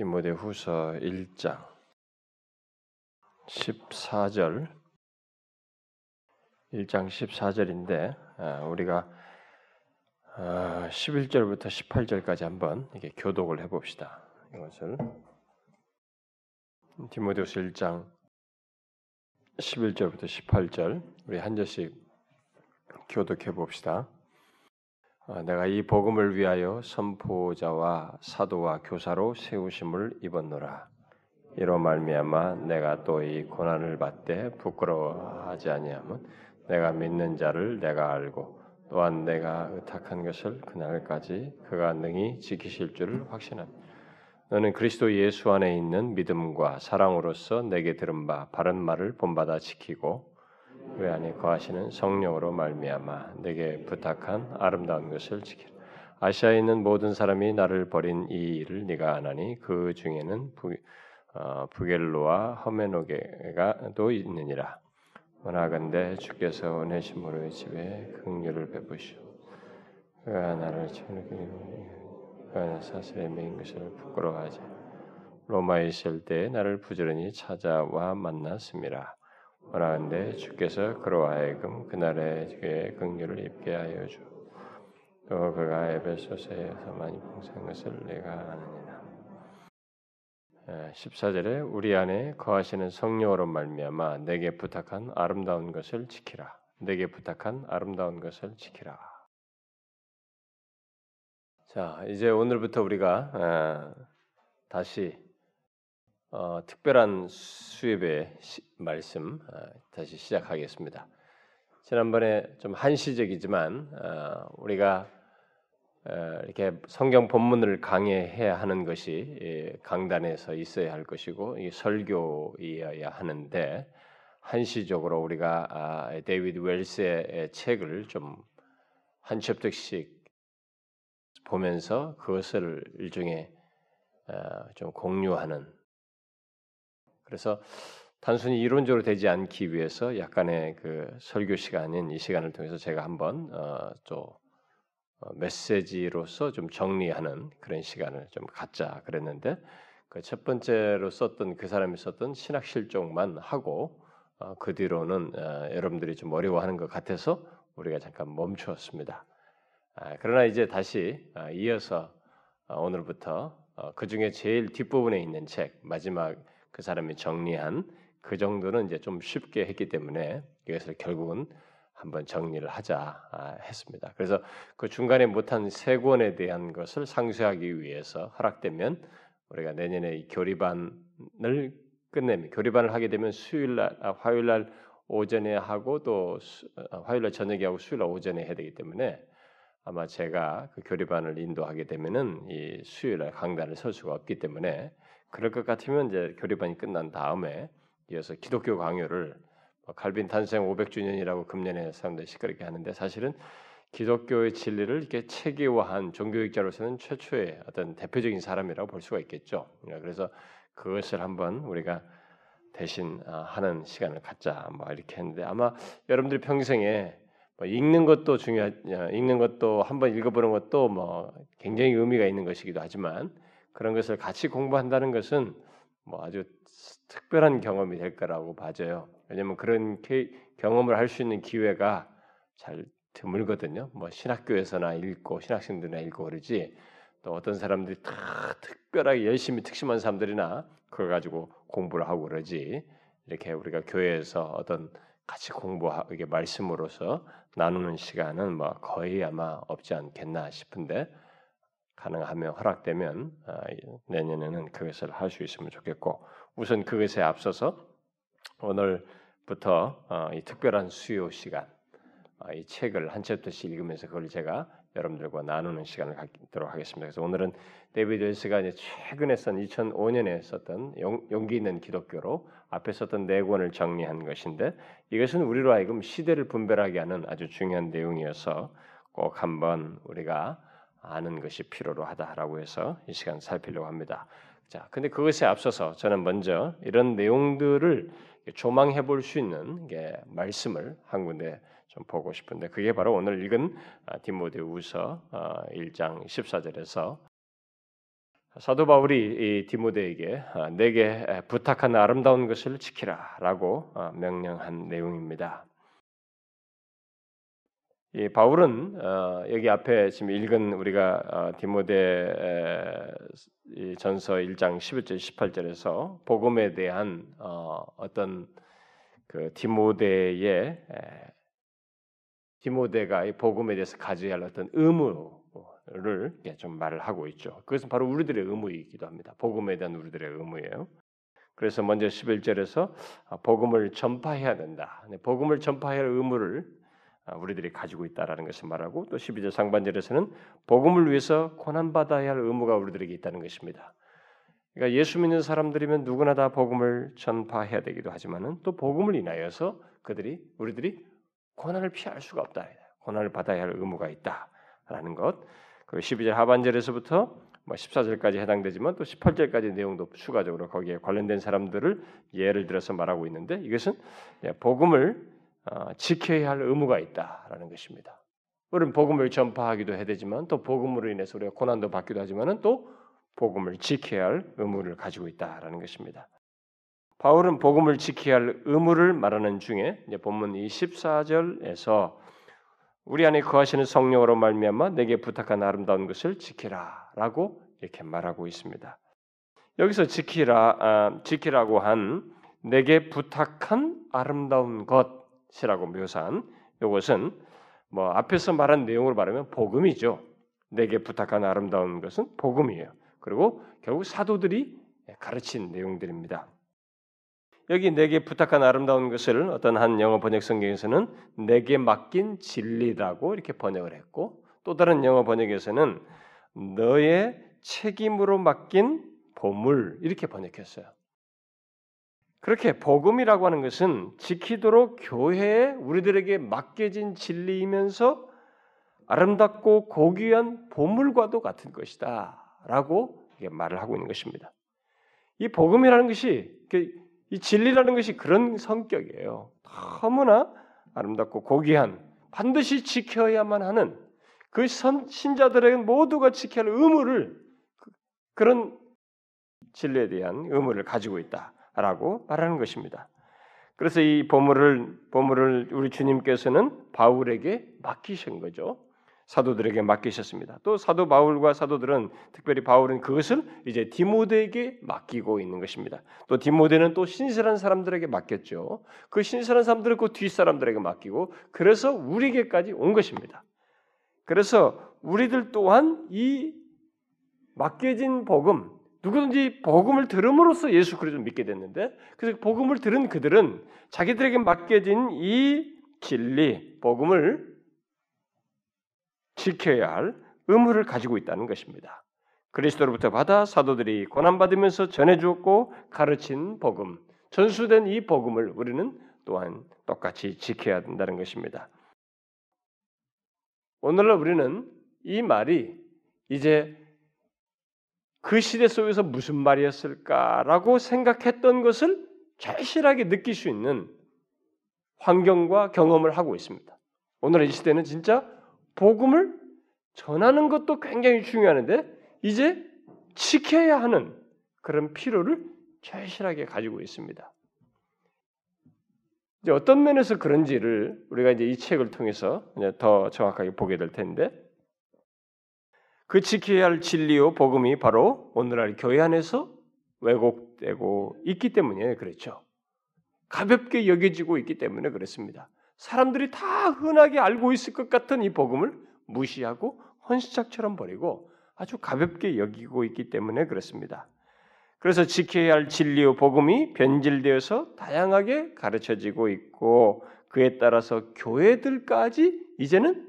디모데후서 1장 14절 1장 14절인데 아, 우리가 11절부터 아, 18절까지 한번 이게 교독을 해봅시다. 이것을 디모데후서 1장 11절부터 18절 우리 한 절씩 교독해 봅시다. 아, 내가 이 복음을 위하여 선포자와 사도와 교사로 세우심을 입었노라. 이로 말미암아 내가 또 이 고난을 받되 부끄러워하지 아니함은 내가 믿는 자를 내가 알고 또한 내가 의탁한 것을 그날까지 그가 능히 지키실 줄을 확신합니다. 너는 그리스도 예수 안에 있는 믿음과 사랑으로서 내게 들은 바 바른 말을 본받아 지키고 그 안에 거하시는 성령으로 말미암아 내게 부탁한 아름다운 것을 지키라. 아시아에 있는 모든 사람이 나를 버린 이 일을 네가 안하니 그 중에는 부, 어, 부겔로와 허메노게가도 있느니라. 원하건대 주께서 오네시모로의 집에 긍휼을 베푸시오. 그가 나를 그가 사슬에 매인 것을 부끄러워하지. 로마에 있을 때 나를 부지런히 찾아와 만났습니다. 원하는데 주께서 그로 하여금 그날의 주의 긍휼을 입게 하여 주. 또 그가 에베소서에서 많이 봉사한 것을 내가 아느니라. 14절에 우리 안에 거하시는 성령으로 말미암아 내게 부탁한 아름다운 것을 지키라. 내게 부탁한 아름다운 것을 지키라. 자, 이제 오늘부터 우리가 다시 어, 특별한 수입의 시, 말씀 어, 다시 시작하겠습니다. 지난번에 좀 한시적이지만 어, 우리가 어, 이렇게 성경 본문을 강해해야 하는 것이 예, 강단에서 있어야 할 것이고 이 설교이어야 하는데 한시적으로 우리가 아, 데이비드 웰스의 책을 좀 한 챕터씩 보면서 그것을 일종의 어, 좀 공유하는 그래서 단순히 이론적으로 되지 않기 위해서 약간의 그 설교 시간인 이 시간을 통해서 제가 한번 어, 또 어, 메시지로서 좀 정리하는 그런 시간을 좀 갖자 그랬는데 그 첫 번째로 썼던 그 사람이 썼던 신학 실종만 하고 어, 그 뒤로는 어, 여러분들이 좀 어려워하는 것 같아서 우리가 잠깐 멈추었습니다. 아, 그러나 이제 다시 아, 이어서 어, 오늘부터 어, 그 중에 제일 뒷부분에 있는 책 마지막 그 사람이 정리한 그 정도는 이제 좀 쉽게 했기 때문에 이것을 결국은 한번 정리를 하자 아, 했습니다. 그래서 그 중간에 못한 세 권에 대한 것을 상쇄하기 위해서 허락되면 우리가 내년에 이 교리반을 끝내면 교리반을 하게 되면 수요일 날, 아, 화요일 날 오전에 하고 또 아, 화요일 날 저녁에 하고 수요일 날 오전에 해야 되기 때문에 아마 제가 그 교리반을 인도하게 되면은 이 수요일 날 강단을 설 수가 없기 때문에 그럴 것 같으면 이제 교리반이 끝난 다음에 이어서 기독교 강요를 뭐 칼빈 탄생 500주년이라고 금년에 사람들이 시끄럽게 하는데 사실은 기독교의 진리를 이렇게 체계화한 종교학자로서는 최초의 어떤 대표적인 사람이라고 볼 수가 있겠죠. 그래서 그것을 한번 우리가 대신 아, 하는 시간을 갖자 뭐 이렇게 했는데 아마 여러분들이 평생에 뭐 읽는 것도 중요 읽는 것도 한번 읽어보는 것도 뭐 굉장히 의미가 있는 것이기도 하지만 그런 것을 같이 공부한다는 것은 뭐 아주 특별한 경험이 될 거라고 봐져요. 왜냐하면 그런 경험을 할 수 있는 기회가 잘 드물거든요. 뭐 신학교에서나 읽고 신학생들이나 읽고 그러지 또 어떤 사람들이 다 특별하게 열심히 특심한 사람들이나 그걸 가지고 공부를 하고 그러지 이렇게 우리가 교회에서 어떤 같이 공부하고 이게 말씀으로서 나누는 시간은 뭐 거의 아마 없지 않겠나 싶은데 가능하면 허락되면 아, 내년에는 그것을 할 수 있으면 좋겠고 우선 그것에 앞서서 오늘부터 어, 이 특별한 수요 시간 아, 이 책을 한 챕터씩 읽으면서 그걸 제가 여러분들과 나누는 시간을 갖도록 하겠습니다. 그래서 오늘은 데이비드 웰스가 최근에 쓴 2005년에 썼던 용기 있는 기독교로 앞에 썼던 네 권을 정리한 것인데 이것은 우리로 하여금 시대를 분별하게 하는 아주 중요한 내용이어서 꼭 한번 우리가 아는 것이 필요로 하다라고 해서 이 시간 살피려고 합니다. 자, 근데 그것에 앞서서 저는 먼저 이런 내용들을 조망해 볼 수 있는 게 말씀을 한 군데 좀 보고 싶은데 그게 바로 오늘 읽은 아, 디모데후서 1장 어, 14절에서 사도 바울이 이 디모데에게 아, 내게 부탁한 아름다운 것을 지키라라고 아, 명령한 내용입니다. 이 바울은 어, 여기 앞에 지금 읽은 우리가 어, 디모데 전서 1장 11절 18절에서 복음에 대한 어, 어떤 그 디모데의 디모데가 이 복음에 대해서 가져야 할 어떤 의무를 좀 말을 하고 있죠. 그것은 바로 우리들의 의무이기도 합니다. 복음에 대한 우리들의 의무예요. 그래서 먼저 11절에서 아, 복음을 전파해야 된다. 네, 복음을 전파해야 할 의무를 아, 우리들이 가지고 있다라는 것을 말하고 또 12절 상반절에서는 복음을 위해서 고난 받아야 할 의무가 우리들에게 있다는 것입니다. 그러니까 예수 믿는 사람들이면 누구나 다 복음을 전파해야 되기도 하지만은 또 복음을 인하여서 그들이 우리들이 고난을 피할 수가 없다. 고난을 받아야 할 의무가 있다라는 것. 그리고 12절 하반절에서부터 뭐 14절까지 해당되지만 또 18절까지 내용도 추가적으로 거기에 관련된 사람들을 예를 들어서 말하고 있는데 이것은 복음을 어, 지켜야 할 의무가 있다라는 것입니다. 우리는 복음을 전파하기도 해야 되지만 또 복음으로 인해서 우리가 고난도 받기도 하지만은 또 복음을 지켜야 할 의무를 가지고 있다라는 것입니다. 바울은 복음을 지켜야 할 의무를 말하는 중에 이제 본문 이 14절에서 우리 안에 거하시는 성령으로 말미암아 내게 부탁한 아름다운 것을 지키라라고 이렇게 말하고 있습니다. 여기서 지키라 아, 지키라고 한 내게 부탁한 아름다운 것 이라고 묘사한 이것은 뭐 앞에서 말한 내용으로 말하면 복음이죠. 내게 부탁한 아름다운 것은 복음이에요. 그리고 결국 사도들이 가르친 내용들입니다. 여기 내게 부탁한 아름다운 것을 어떤 한 영어 번역 성경에서는 내게 맡긴 진리라고 이렇게 번역을 했고 또 다른 영어 번역에서는 너의 책임으로 맡긴 보물 이렇게 번역했어요. 그렇게 복음이라고 하는 것은 지키도록 교회에 우리들에게 맡겨진 진리이면서 아름답고 고귀한 보물과도 같은 것이다라고 말을 하고 있는 것입니다. 이 복음이라는 것이 이 진리라는 것이 그런 성격이에요. 너무나 아름답고 고귀한 반드시 지켜야만 하는 그 신자들에게 모두가 지켜야 할 의무를 그, 그런 진리에 대한 의무를 가지고 있다. 라고 말하는 것입니다. 그래서 이 보물을 보물을 우리 주님께서는 바울에게 맡기신 거죠. 사도들에게 맡기셨습니다. 또 사도 바울과 사도들은 특별히 바울은 그것을 이제 디모데에게 맡기고 있는 것입니다. 또 디모데는 또 신실한 사람들에게 맡겼죠. 그 신실한 사람들은 그 뒷사람들에게 맡기고 그래서 우리에게까지 온 것입니다. 그래서 우리들 또한 이 맡겨진 복음, 누구든지 복음을 들음으로써 예수 그리스도를 믿게 됐는데 그래서 복음을 들은 그들은 자기들에게 맡겨진 이 진리 복음을 지켜야 할 의무를 가지고 있다는 것입니다. 그리스도로부터 받아 사도들이 고난 받으면서 전해 주었고 가르친 복음, 전수된 이 복음을 우리는 또한 똑같이 지켜야 된다는 것입니다. 오늘날 우리는 이 말이 이제 그 시대 속에서 무슨 말이었을까라고 생각했던 것을 절실하게 느낄 수 있는 환경과 경험을 하고 있습니다. 오늘 이 시대는 진짜 복음을 전하는 것도 굉장히 중요한데 이제 지켜야 하는 그런 필요를 절실하게 가지고 있습니다. 이제 어떤 면에서 그런지를 우리가 이제 이 책을 통해서 더 정확하게 보게 될 텐데 그 지켜야 할 진리요 복음이 바로 오늘날 교회 안에서 왜곡되고 있기 때문에 그렇죠. 가볍게 여겨지고 있기 때문에 그렇습니다. 사람들이 다 흔하게 알고 있을 것 같은 이 복음을 무시하고 헌시짝처럼 버리고 아주 가볍게 여기고 있기 때문에 그렇습니다. 그래서 지켜야 할 진리의 복음이 변질되어서 다양하게 가르쳐지고 있고 그에 따라서 교회들까지 이제는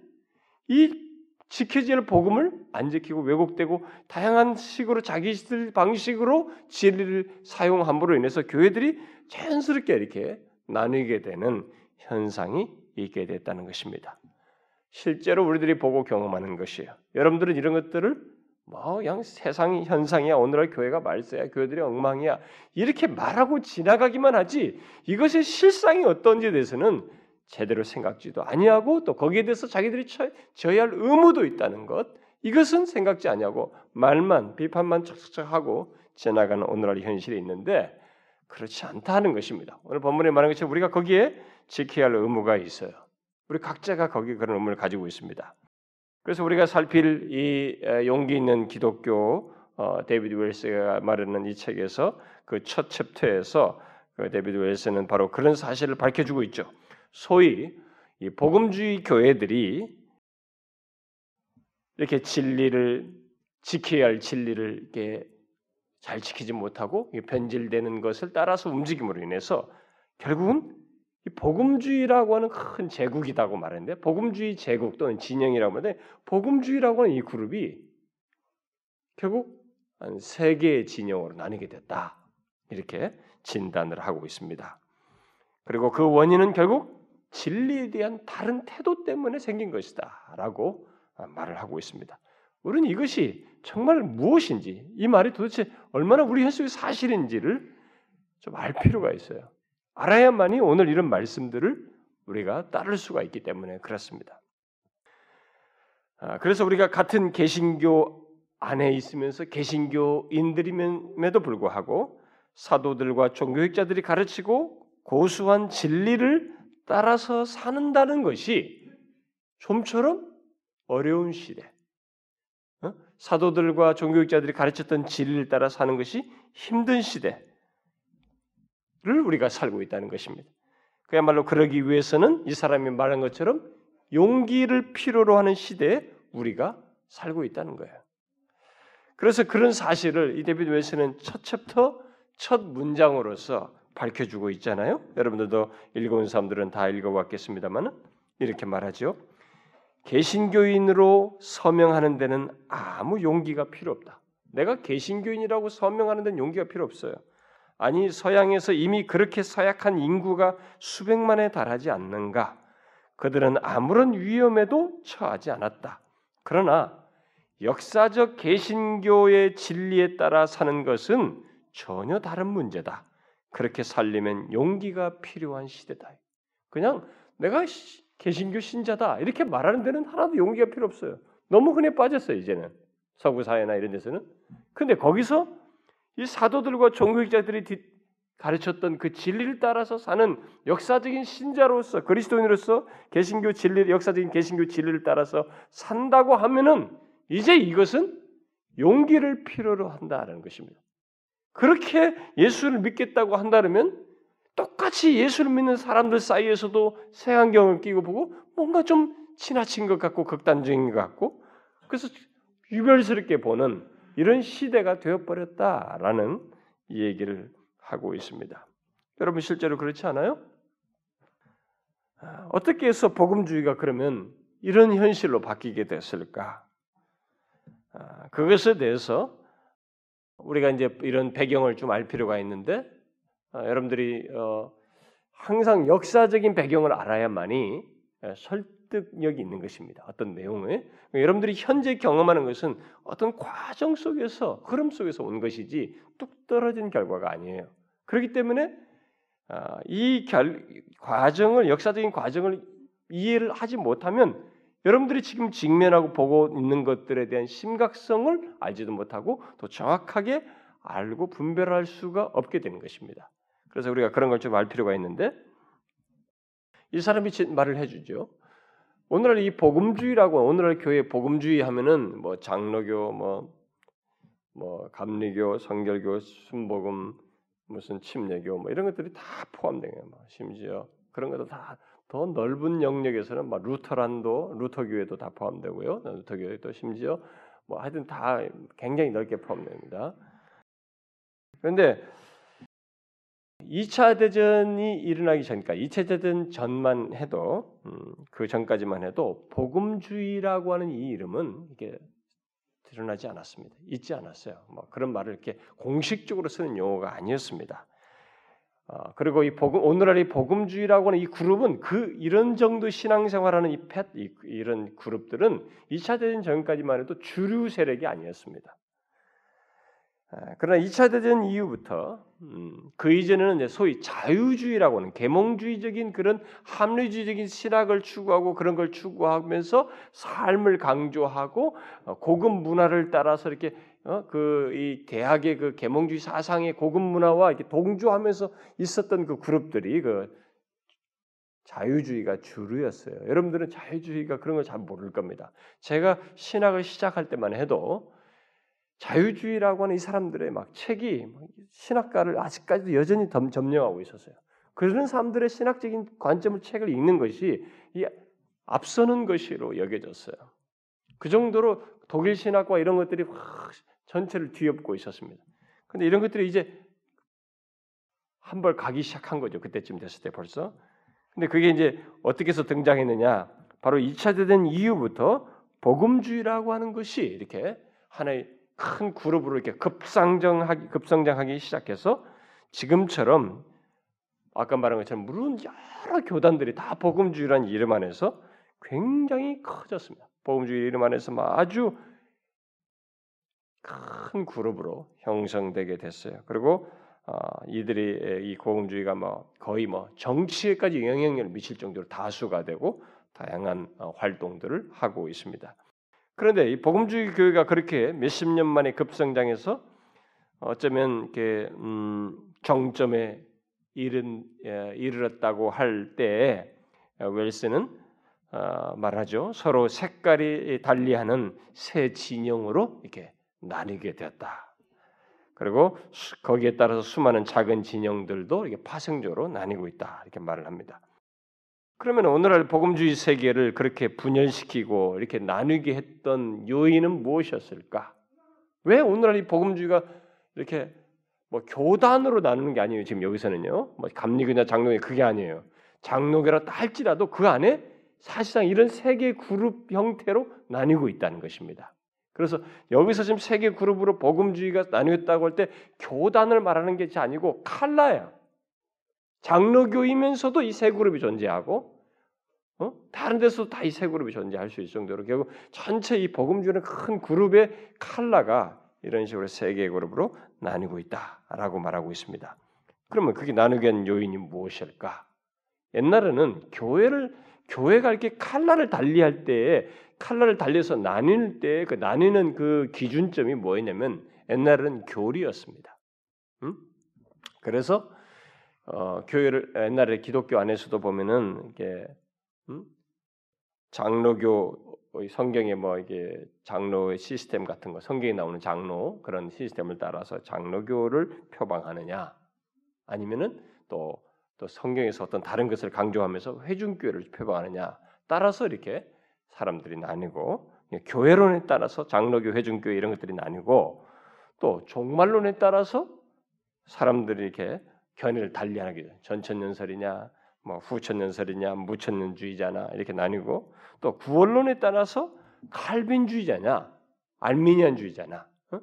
이 지켜질 복음을 안 지키고 왜곡되고 다양한 식으로 자기들 방식으로 진리를 사용함으로 인해서 교회들이 자연스럽게 이렇게 나누게 되는 현상이 있게 됐다는 것입니다. 실제로 우리들이 보고 경험하는 것이에요. 여러분들은 이런 것들을 뭐 그냥 세상 현상이야 오늘날 교회가 말세야 교회들이 엉망이야 이렇게 말하고 지나가기만 하지 이것의 실상이 어떤지에 대해서는 제대로 생각지도 아니하고 또 거기에 대해서 자기들이 져야 할 의무도 있다는 것 이것은 생각지 아니하고 말만 비판만 척척척 하고 지나가는 오늘날 현실이 있는데 그렇지 않다는 것입니다. 오늘 본문에 말한 것처럼 우리가 거기에 지켜야 할 의무가 있어요. 우리 각자가 거기 그런 의무를 가지고 있습니다. 그래서 우리가 살필 이 용기 있는 기독교 어, 데이비드 웰스가 말하는 이 책에서 그 첫 chapter에서 그 데이비드 웰스는 바로 그런 사실을 밝혀주고 있죠. 소위 이 복음주의 교회들이 이렇게 진리를 지켜야 할 진리를 이렇게 잘 지키지 못하고 변질되는 것을 따라서 움직임으로 인해서 결국은 복음주의라고 하는 큰 제국이라고 말하는데 복음주의 제국 또는 진영이라고 하는데 복음주의라고 하는 이 그룹이 결국 한세 개의 진영으로 나뉘게 됐다 이렇게 진단을 하고 있습니다. 그리고 그 원인은 결국 진리에 대한 다른 태도 때문에 생긴 것이다라고 말을 하고 있습니다. 우리는 이것이 정말 무엇인지 이 말이 도대체 얼마나 우리 현실의 사실인지를 좀 알 필요가 있어요. 알아야만이 오늘 이런 말씀들을 우리가 따를 수가 있기 때문에 그렇습니다. 아, 그래서 우리가 같은 개신교 안에 있으면서 개신교인들임에도 불구하고 사도들과 종교학자들이 가르치고 고수한 진리를 따라서 사는다는 것이 좀처럼 어려운 시대, 어? 사도들과 종교학자들이 가르쳤던 진리를 따라 사는 것이 힘든 시대를 우리가 살고 있다는 것입니다. 그야말로 그러기 위해서는 이 사람이 말한 것처럼 용기를 필요로 하는 시대에 우리가 살고 있다는 거예요. 그래서 그런 사실을 이 데비드 웰스는 첫 챕터 첫 문장으로서 밝혀주고 있잖아요. 여러분들도 읽어온 사람들은 다 읽어봤겠습니다만 이렇게 말하죠. 개신교인으로 서명하는 데는 아무 용기가 필요 없다. 내가 개신교인이라고 서명하는 데는 용기가 필요 없어요. 아니 서양에서 이미 그렇게 서약한 인구가 수백만에 달하지 않는가? 그들은 아무런 위험에도 처하지 않았다. 그러나 역사적 개신교의 진리에 따라 사는 것은 전혀 다른 문제다. 그렇게 살려면 용기가 필요한 시대다. 그냥 내가 개신교 신자다 이렇게 말하는 데는 하나도 용기가 필요 없어요. 너무 흔해 빠졌어요 이제는 서구 사회나 이런 데서는. 근데 거기서 이 사도들과 종교학자들이 가르쳤던 그 진리를 따라서 사는 역사적인 신자로서 그리스도인으로서 개신교 진리 역사적인 개신교 진리를 따라서 산다고 하면은 이제 이것은 용기를 필요로 한다는 것입니다. 그렇게 예수를 믿겠다고 한다면 똑같이 예수를 믿는 사람들 사이에서도 색안경을 끼고 보고 뭔가 좀 지나친 것 같고 극단적인 것 같고 그래서 유별스럽게 보는 이런 시대가 되어버렸다라는 얘기를 하고 있습니다. 여러분 실제로 그렇지 않아요? 아, 어떻게 해서 복음주의가 그러면 이런 현실로 바뀌게 됐을까? 아, 그것에 대해서 우리가 이제 이런 배경을 좀 알 필요가 있는데 어, 여러분들이 어, 항상 역사적인 배경을 알아야만이 어, 설득력이 있는 것입니다. 어떤 내용을 여러분들이 현재 경험하는 것은 어떤 과정 속에서 흐름 속에서 온 것이지 뚝 떨어진 결과가 아니에요. 그렇기 때문에 어, 이 결, 과정을 역사적인 과정을 이해를 하지 못하면 여러분들이 지금 직면하고 보고 있는 것들에 대한 심각성을 알지도 못하고 또 정확하게 알고 분별할 수가 없게 되는 것입니다. 그래서 우리가 그런 걸 좀 알 필요가 있는데 이 사람이 말을 해주죠. 오늘날 이 복음주의라고 오늘날 교회 복음주의 하면은 뭐 장로교 뭐뭐 감리교, 성결교, 순복음 무슨 침례교 뭐 이런 것들이 다 포함돼요. 뭐 심지어 그런 것도 다 더 넓은 영역에서는 막 Lutheran도 루터 교회도 다 포함되고요. 루터 교회도 심지어 뭐 하여튼 다 굉장히 넓게 포함됩니다. 그런데 2차 대전이 일어나기 전까 2차 대전 전만 해도 음, 그 전까지만 해도 복음주의라고 하는 이 이름은 이게 드러나지 않았습니다. 있지 않았어요. 뭐 그런 말을 이렇게 공식적으로 쓰는 용어가 아니었습니다. 어, 그리고 이 복음 오늘날 이 복음주의라고 하는 이 그룹은 그 이런 정도 신앙생활하는 이 펫, 이, 이런 그룹들은 2차 대전 전까지만 해도 주류 세력이 아니었습니다. 아, 그러나 2차 대전 이후부터 음, 그 이전에는 이제 소위 자유주의라고 하는 계몽주의적인 그런 합리주의적인 신학을 추구하고 그런 걸 추구하면서 삶을 강조하고 어, 고급 문화를 따라서 이렇게 어, 그이 대학의 그 계몽주의 사상의 고급 문화와 이렇게 동조하면서 있었던 그 그룹들이 그 자유주의가 주류였어요. 여러분들은 자유주의가 그런 걸 잘 모를 겁니다. 제가 신학을 시작할 때만 해도 자유주의라고 하는 이 사람들의 막 책이 신학가를 아직까지도 여전히 점령하고 있었어요. 그런 사람들의 신학적인 관점을 책을 읽는 것이 이 앞서는 것으로 여겨졌어요. 그 정도로 독일 신학과 이런 것들이 확 전체를 뒤엎고 있었습니다. 근데 이런 것들이 이제 한 벌 가기 시작한 거죠. 그때쯤 됐을 때 벌써. 근데 그게 이제 어떻게 해서 등장했느냐? 바로 2차 대전 이후부터 복음주의라고 하는 것이 이렇게 하나의 큰 그룹으로 이렇게 급상정하기 급성장하기 시작해서 지금처럼 아까 말한 것처럼 물론 여러 교단들이 다 복음주의라는 이름 안에서 굉장히 커졌습니다. 복음주의 이름 안에서 아주 큰 그룹으로 형성되게 됐어요. 그리고 어, 이들이 이 복음주의가 뭐 거의 뭐 정치에까지 영향력을 미칠 정도로 다수가 되고 다양한 어, 활동들을 하고 있습니다. 그런데 이 복음주의 교회가 그렇게 몇십 년 만에 급성장해서 어쩌면 이렇게 음, 정점에 이른 예, 이르렀다고 할 때에 웰스는 어, 말하죠. 서로 색깔이 달리하는 새 진영으로 이렇게 나뉘게 되었다. 그리고 거기에 따라서 수많은 작은 진영들도 이렇게 파생적으로 나뉘고 있다. 이렇게 말을 합니다. 그러면 오늘날 복음주의 세계를 그렇게 분열시키고 이렇게 나누게 했던 요인은 무엇이었을까? 왜 오늘날 이 복음주의가 이렇게 뭐 교단으로 나누는 게 아니에요. 지금 여기서는요. 뭐 감리교나 장로교 그게 아니에요. 장로교라 할지라도 그 안에 사실상 이런 세계 그룹 형태로 나뉘고 있다는 것입니다. 그래서 여기서 지금 세계 그룹으로 복음주의가 나뉘었다고 할 때 교단을 말하는 게 아니고 칼라야. 장로교이면서도 이 세 그룹이 존재하고 어? 다른 데서도 다 이 세 그룹이 존재할 수 있을 정도로 결국 전체 이 복음주는 큰 그룹의 칼라가 이런 식으로 세 개의 그룹으로 나뉘고 있다라고 말하고 있습니다. 그러면 그게 나누게 한 요인이 무엇일까? 옛날에는 교회를 교회가 이렇게 칼라를 달리할 때에 칼라를 달려서 나눌 때그 나뉘는 그 기준점이 뭐였냐면 옛날에는 교리였습니다. 음? 그래서 어, 교회를 옛날에 기독교 안에서도 보면은 이게 음? 장로교 성경에 뭐 이게 장로의 시스템 같은 거 성경에 나오는 장로 그런 시스템을 따라서 장로교를 표방하느냐 아니면은 또 또 성경에서 어떤 다른 것을 강조하면서 회중교회를 표방하느냐 따라서 이렇게 사람들이 나뉘고 교회론에 따라서 장로교, 회중교회 이런 것들이 나뉘고 또 종말론에 따라서 사람들이 이렇게 견해를 달리하게. 전천년설이냐, 뭐 후천년설이냐, 무천년주의자나 이렇게 나뉘고 또 구원론에 따라서 칼빈주의자냐, 알미니안주의자나. 어?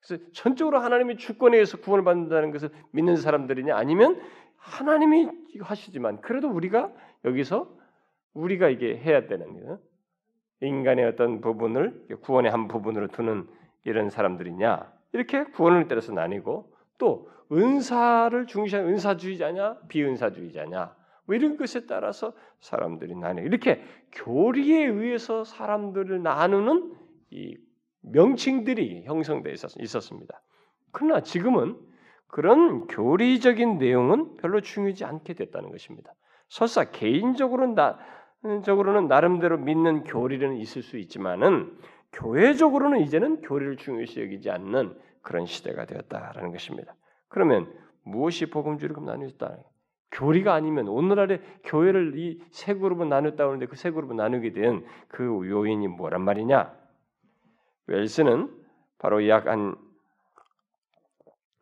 그래서 전적으로 하나님의 주권에 의해서 구원을 받는다는 것을 믿는 사람들이냐, 아니면 하나님이 하시지만 그래도 우리가 여기서 우리가 이게 해야 되는 거예요. 인간의 어떤 부분을 구원의 한 부분으로 두는 이런 사람들이냐 이렇게 구원을 따라서 나뉘고 또 은사를 중시하는 은사주의자냐 비은사주의자냐 뭐 이런 것에 따라서 사람들이 나뉘 이렇게 교리에 의해서 사람들을 나누는 이 명칭들이 형성되어 있었습니다. 그러나 지금은 그런 교리적인 내용은 별로 중요하지 않게 됐다는 것입니다. 설사 개인적으로는 나, 적으로는 나름대로 믿는 교리는 있을 수 있지만은 교회적으로는 이제는 교리를 중요시 여기지 않는 그런 시대가 되었다라는 것입니다. 그러면 무엇이 복음주의를 그럼 나누었다? 교리가 아니면 오늘날의 교회를 이 세 그룹은 나눴다 하는데 그 세 그룹은 나누게 된 그 요인이 뭐란 말이냐? 웰스는 바로 약 한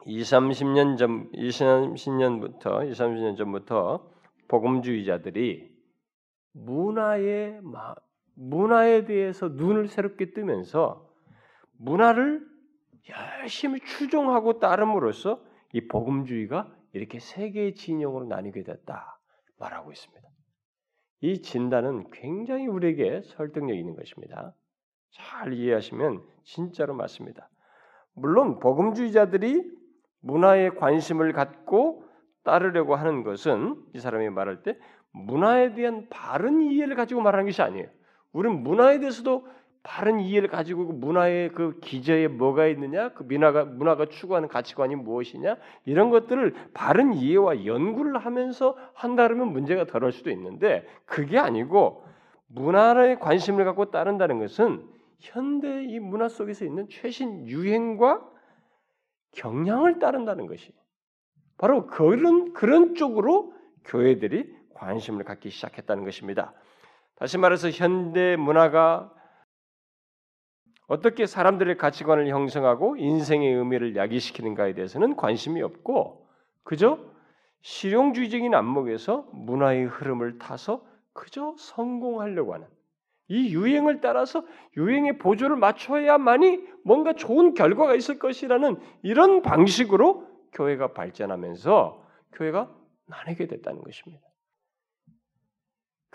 2, 30년 전, 2, 30년부터 2, 30년 전부터 복음주의자들이 문화의 문화에 대해서 눈을 새롭게 뜨면서 문화를 열심히 추종하고 따름으로써 이 복음주의가 이렇게 세 개의 진영으로 나뉘게 됐다 말하고 있습니다. 이 진단은 굉장히 우리에게 설득력 있는 것입니다. 잘 이해하시면 진짜로 맞습니다. 물론 복음주의자들이 문화에 관심을 갖고 따르려고 하는 것은 이 사람이 말할 때 문화에 대한 바른 이해를 가지고 말하는 것이 아니에요. 우리는 문화에 대해서도 바른 이해를 가지고 그 문화의 그 기저에 뭐가 있느냐, 그 문화가 문화가 추구하는 가치관이 무엇이냐 이런 것들을 바른 이해와 연구를 하면서 한다면 문제가 덜할 수도 있는데 그게 아니고 문화에 관심을 갖고 따른다는 것은 현대 이 문화 속에서 있는 최신 유행과 경향을 따른다는 것이 바로 그런 그런 쪽으로 교회들이 관심을 갖기 시작했다는 것입니다. 다시 말해서 현대 문화가 어떻게 사람들의 가치관을 형성하고 인생의 의미를 야기시키는가에 대해서는 관심이 없고 그저 실용주의적인 안목에서 문화의 흐름을 타서 그저 성공하려고 하는 이 유행을 따라서 유행의 보조를 맞춰야만이 뭔가 좋은 결과가 있을 것이라는 이런 방식으로 교회가 발전하면서 교회가 나뉘게 됐다는 것입니다.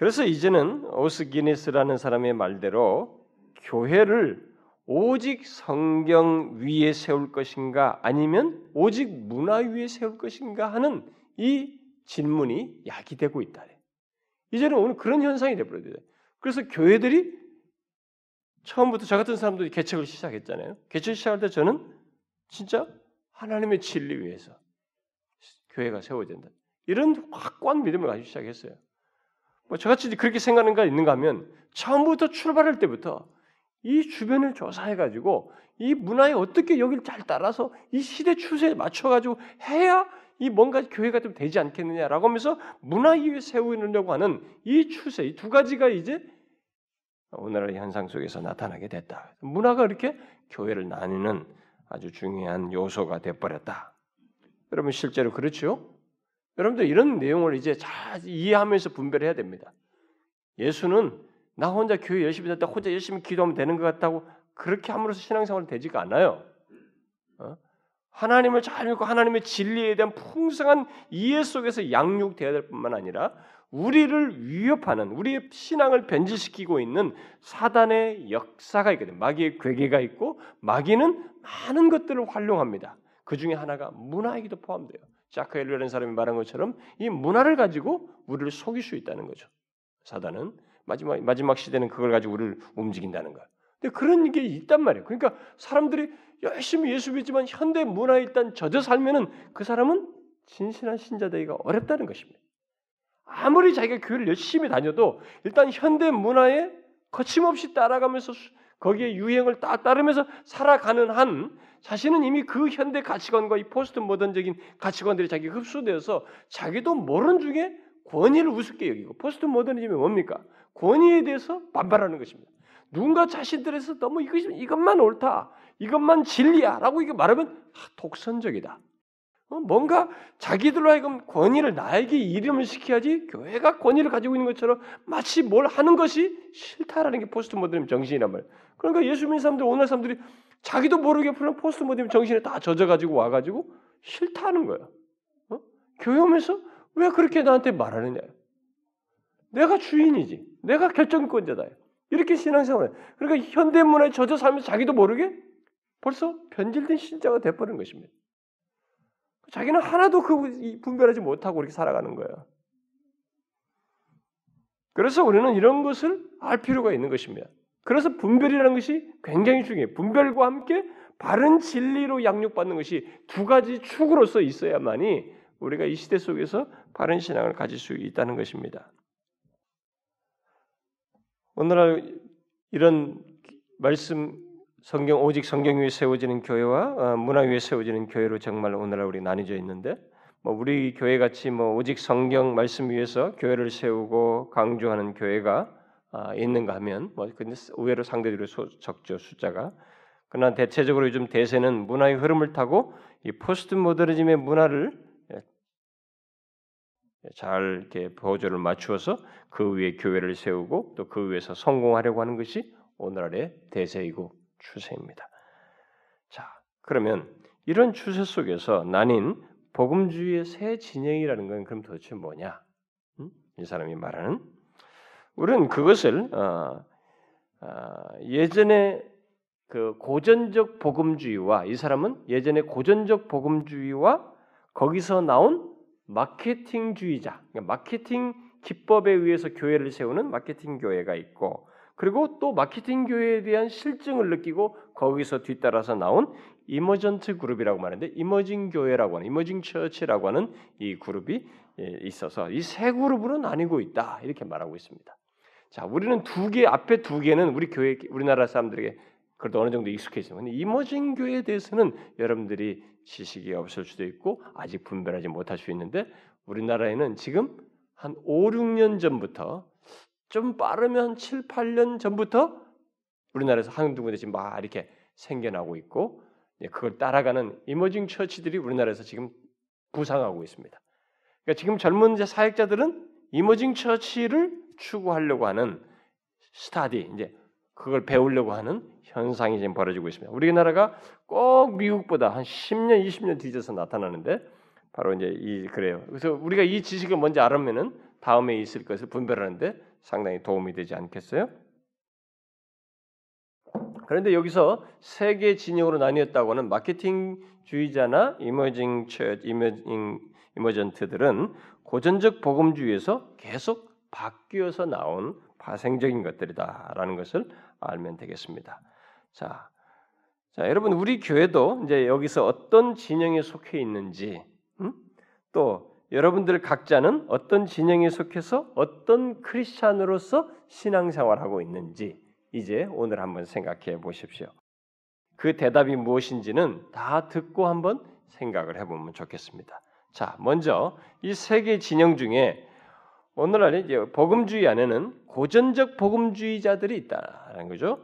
그래서 이제는 오스 기네스라는 사람의 말대로 교회를 오직 성경 위에 세울 것인가 아니면 오직 문화 위에 세울 것인가 하는 이 질문이 야기되고 있다. 이제는 오늘 그런 현상이 되버려요. 그래서 교회들이 처음부터 저 같은 사람들이 개척을 시작했잖아요. 개척 시작할 때 저는 진짜 하나님의 진리 위해서 교회가 세워진다. 이런 확고한 믿음을 가지고 시작했어요. 뭐 저같이 그렇게 생각하는 가 있는가 하면 처음부터 출발할 때부터 이 주변을 조사해 가지고 이 문화에 어떻게 여기를 잘 따라서 이 시대 추세에 맞춰 가지고 해야 이 뭔가 교회가 좀 되지 않겠느냐라고 하면서 문화 위에 세우려고 하는 이 추세 이 두 가지가 이제 오늘의 현상 속에서 나타나게 됐다. 문화가 이렇게 교회를 나누는 아주 중요한 요소가 돼버렸다. 여러분 실제로 그렇죠? 여러분들 이런 내용을 이제 잘 이해하면서 분별해야 됩니다. 예수는 나 혼자 교회 열심히 다다 혼자 열심히 기도하면 되는 것 같다고 그렇게 함으로써 신앙생활 되지가 않아요. 어? 하나님을 잘 믿고 하나님의 진리에 대한 풍성한 이해 속에서 양육돼야 될 뿐만 아니라 우리를 위협하는 우리의 신앙을 변질시키고 있는 사단의 역사가 있거든. 마귀의 괴계가 있고 마귀는 많은 것들을 활용합니다. 그 중에 하나가 문화이기도 포함돼요. 자크 엘리라는 사람이 말한 것처럼 이 문화를 가지고 우리를 속일 수 있다는 거죠. 사단은 마지막 마지막 시대는 그걸 가지고 우리를 움직인다는 거야. 근데 그런 게 있단 말이에요. 그러니까 사람들이 열심히 예수 믿지만 현대 문화에 일단 젖어 살면은 그 사람은 진실한 신자 되기가 어렵다는 것입니다. 아무리 자기가 교회를 열심히 다녀도 일단 현대 문화에 거침없이 따라가면서 거기에 유행을 따, 따르면서 살아가는 한 자신은 이미 그 현대 가치관과 이 포스트 모던적인 가치관들이 자기 흡수되어서 자기도 모르는 중에 권위를 우습게 여기고 포스트 모더니즘이 뭡니까? 권위에 대해서 반발하는 것입니다. 누군가 자신들에서 너무 이것 이것만 옳다, 이것만 진리야라고 이게 말하면 아, 독선적이다. 어, 뭔가 자기들로 하여금 권위를 나에게 이름을 시켜야지 교회가 권위를 가지고 있는 것처럼 마치 뭘 하는 것이 싫다라는 게 포스트 모더니즘 정신이란 말이에요. 그러니까 예수 믿는 사람들 오늘 사람들이 자기도 모르게 푸는 포스트 모더니즘 정신에 다 젖어가지고 와가지고 싫다는 거예요. 어? 교회 오면서 왜 그렇게 나한테 말하느냐? 내가 주인이지. 내가 결정권자다. 이렇게 신앙생활. 그러니까 현대 문화에 젖어 살면서 자기도 모르게 벌써 변질된 신자가 돼버린 것입니다. 자기는 하나도 그 분별하지 못하고 이렇게 살아가는 거예요. 그래서 우리는 이런 것을 알 필요가 있는 것입니다. 그래서 분별이라는 것이 굉장히 중요해요. 분별과 함께 바른 진리로 양육받는 것이 두 가지 축으로서 있어야만이 우리가 이 시대 속에서 바른 신앙을 가질 수 있다는 것입니다. 오늘날 이런 말씀 성경 오직 성경 위에 세워지는 교회와 어, 문화 위에 세워지는 교회로 정말 오늘날 우리 나뉘져 있는데 뭐 우리 교회 같이 뭐 오직 성경 말씀 위에서 교회를 세우고 강조하는 교회가 아, 있는가 하면 뭐 근데 의외로 상대적으로 적죠 숫자가. 그러나 대체적으로 요즘 대세는 문화의 흐름을 타고 이 포스트 모더니즘의 문화를 잘 이렇게 보조를 맞추어서 그 위에 교회를 세우고 또 그 위에서 성공하려고 하는 것이 오늘날의 대세이고 추세입니다. 자, 그러면 이런 추세 속에서 나뉜 복음주의의 새 진영이라는 건 그럼 도대체 뭐냐? 음? 이 사람이 말하는 우리는 그것을 어, 어, 예전에 그 고전적 복음주의와 이 사람은 예전에 고전적 복음주의와 거기서 나온 마케팅주의자, 그러니까 마케팅 기법에 의해서 교회를 세우는 마케팅 교회가 있고 그리고 또 마케팅 교회에 대한 실증을 느끼고 거기서 뒤따라서 나온 이머전트 그룹이라고 말하는데 이머징 교회라고 하는 이머징 처치라고 하는 이 그룹이 예, 있어서 이 세 그룹으로 나뉘고 있다 이렇게 말하고 있습니다. 자, 우리는 두 개 앞에 두 개는 우리 교회 우리나라 사람들에게 그래도 어느 정도 익숙해 있습니다. 이머징 교회에 대해서는 여러분들이 지식이 없을 수도 있고 아직 분별하지 못할 수 있는데 우리나라에는 지금 한 5, 6년 전부터 좀 빠르면 7, 8년 전부터 우리나라에서 한두 군데 지금 막 이렇게 생겨나고 있고 그걸 따라가는 이머징 처치들이 우리나라에서 지금 부상하고 있습니다. 그러니까 지금 젊은 사역자들은 이머징 처치를 추구하려고 하는 스타디 이제 그걸 배우려고 하는 현상이 지금 벌어지고 있습니다. 우리나라가 꼭 미국보다 한 10년, 20년 뒤져서 나타나는데 바로 이제 이 그래요. 그래서 우리가 이 지식을 먼저 알으면은 다음에 있을 것을 분별하는데 상당히 도움이 되지 않겠어요? 그런데 여기서 세 개 진영으로 나뉘었다고 하는 마케팅주의자나 이머징 처 이머징 이머전트들은 고전적 복음주의에서 계속 바뀌어서 나온 파생적인 것들이다라는 것을 알면 되겠습니다. 자, 자 여러분 우리 교회도 이제 여기서 어떤 진영에 속해 있는지 음? 또 여러분들 각자는 어떤 진영에 속해서 어떤 크리스찬으로서 신앙생활하고 있는지 이제 오늘 한번 생각해 보십시오. 그 대답이 무엇인지는 다 듣고 한번 생각을 해보면 좋겠습니다. 자, 먼저 이 세 개 진영 중에 오늘날 이제 복음주의 안에는 고전적 복음주의자들이 있다는 거죠.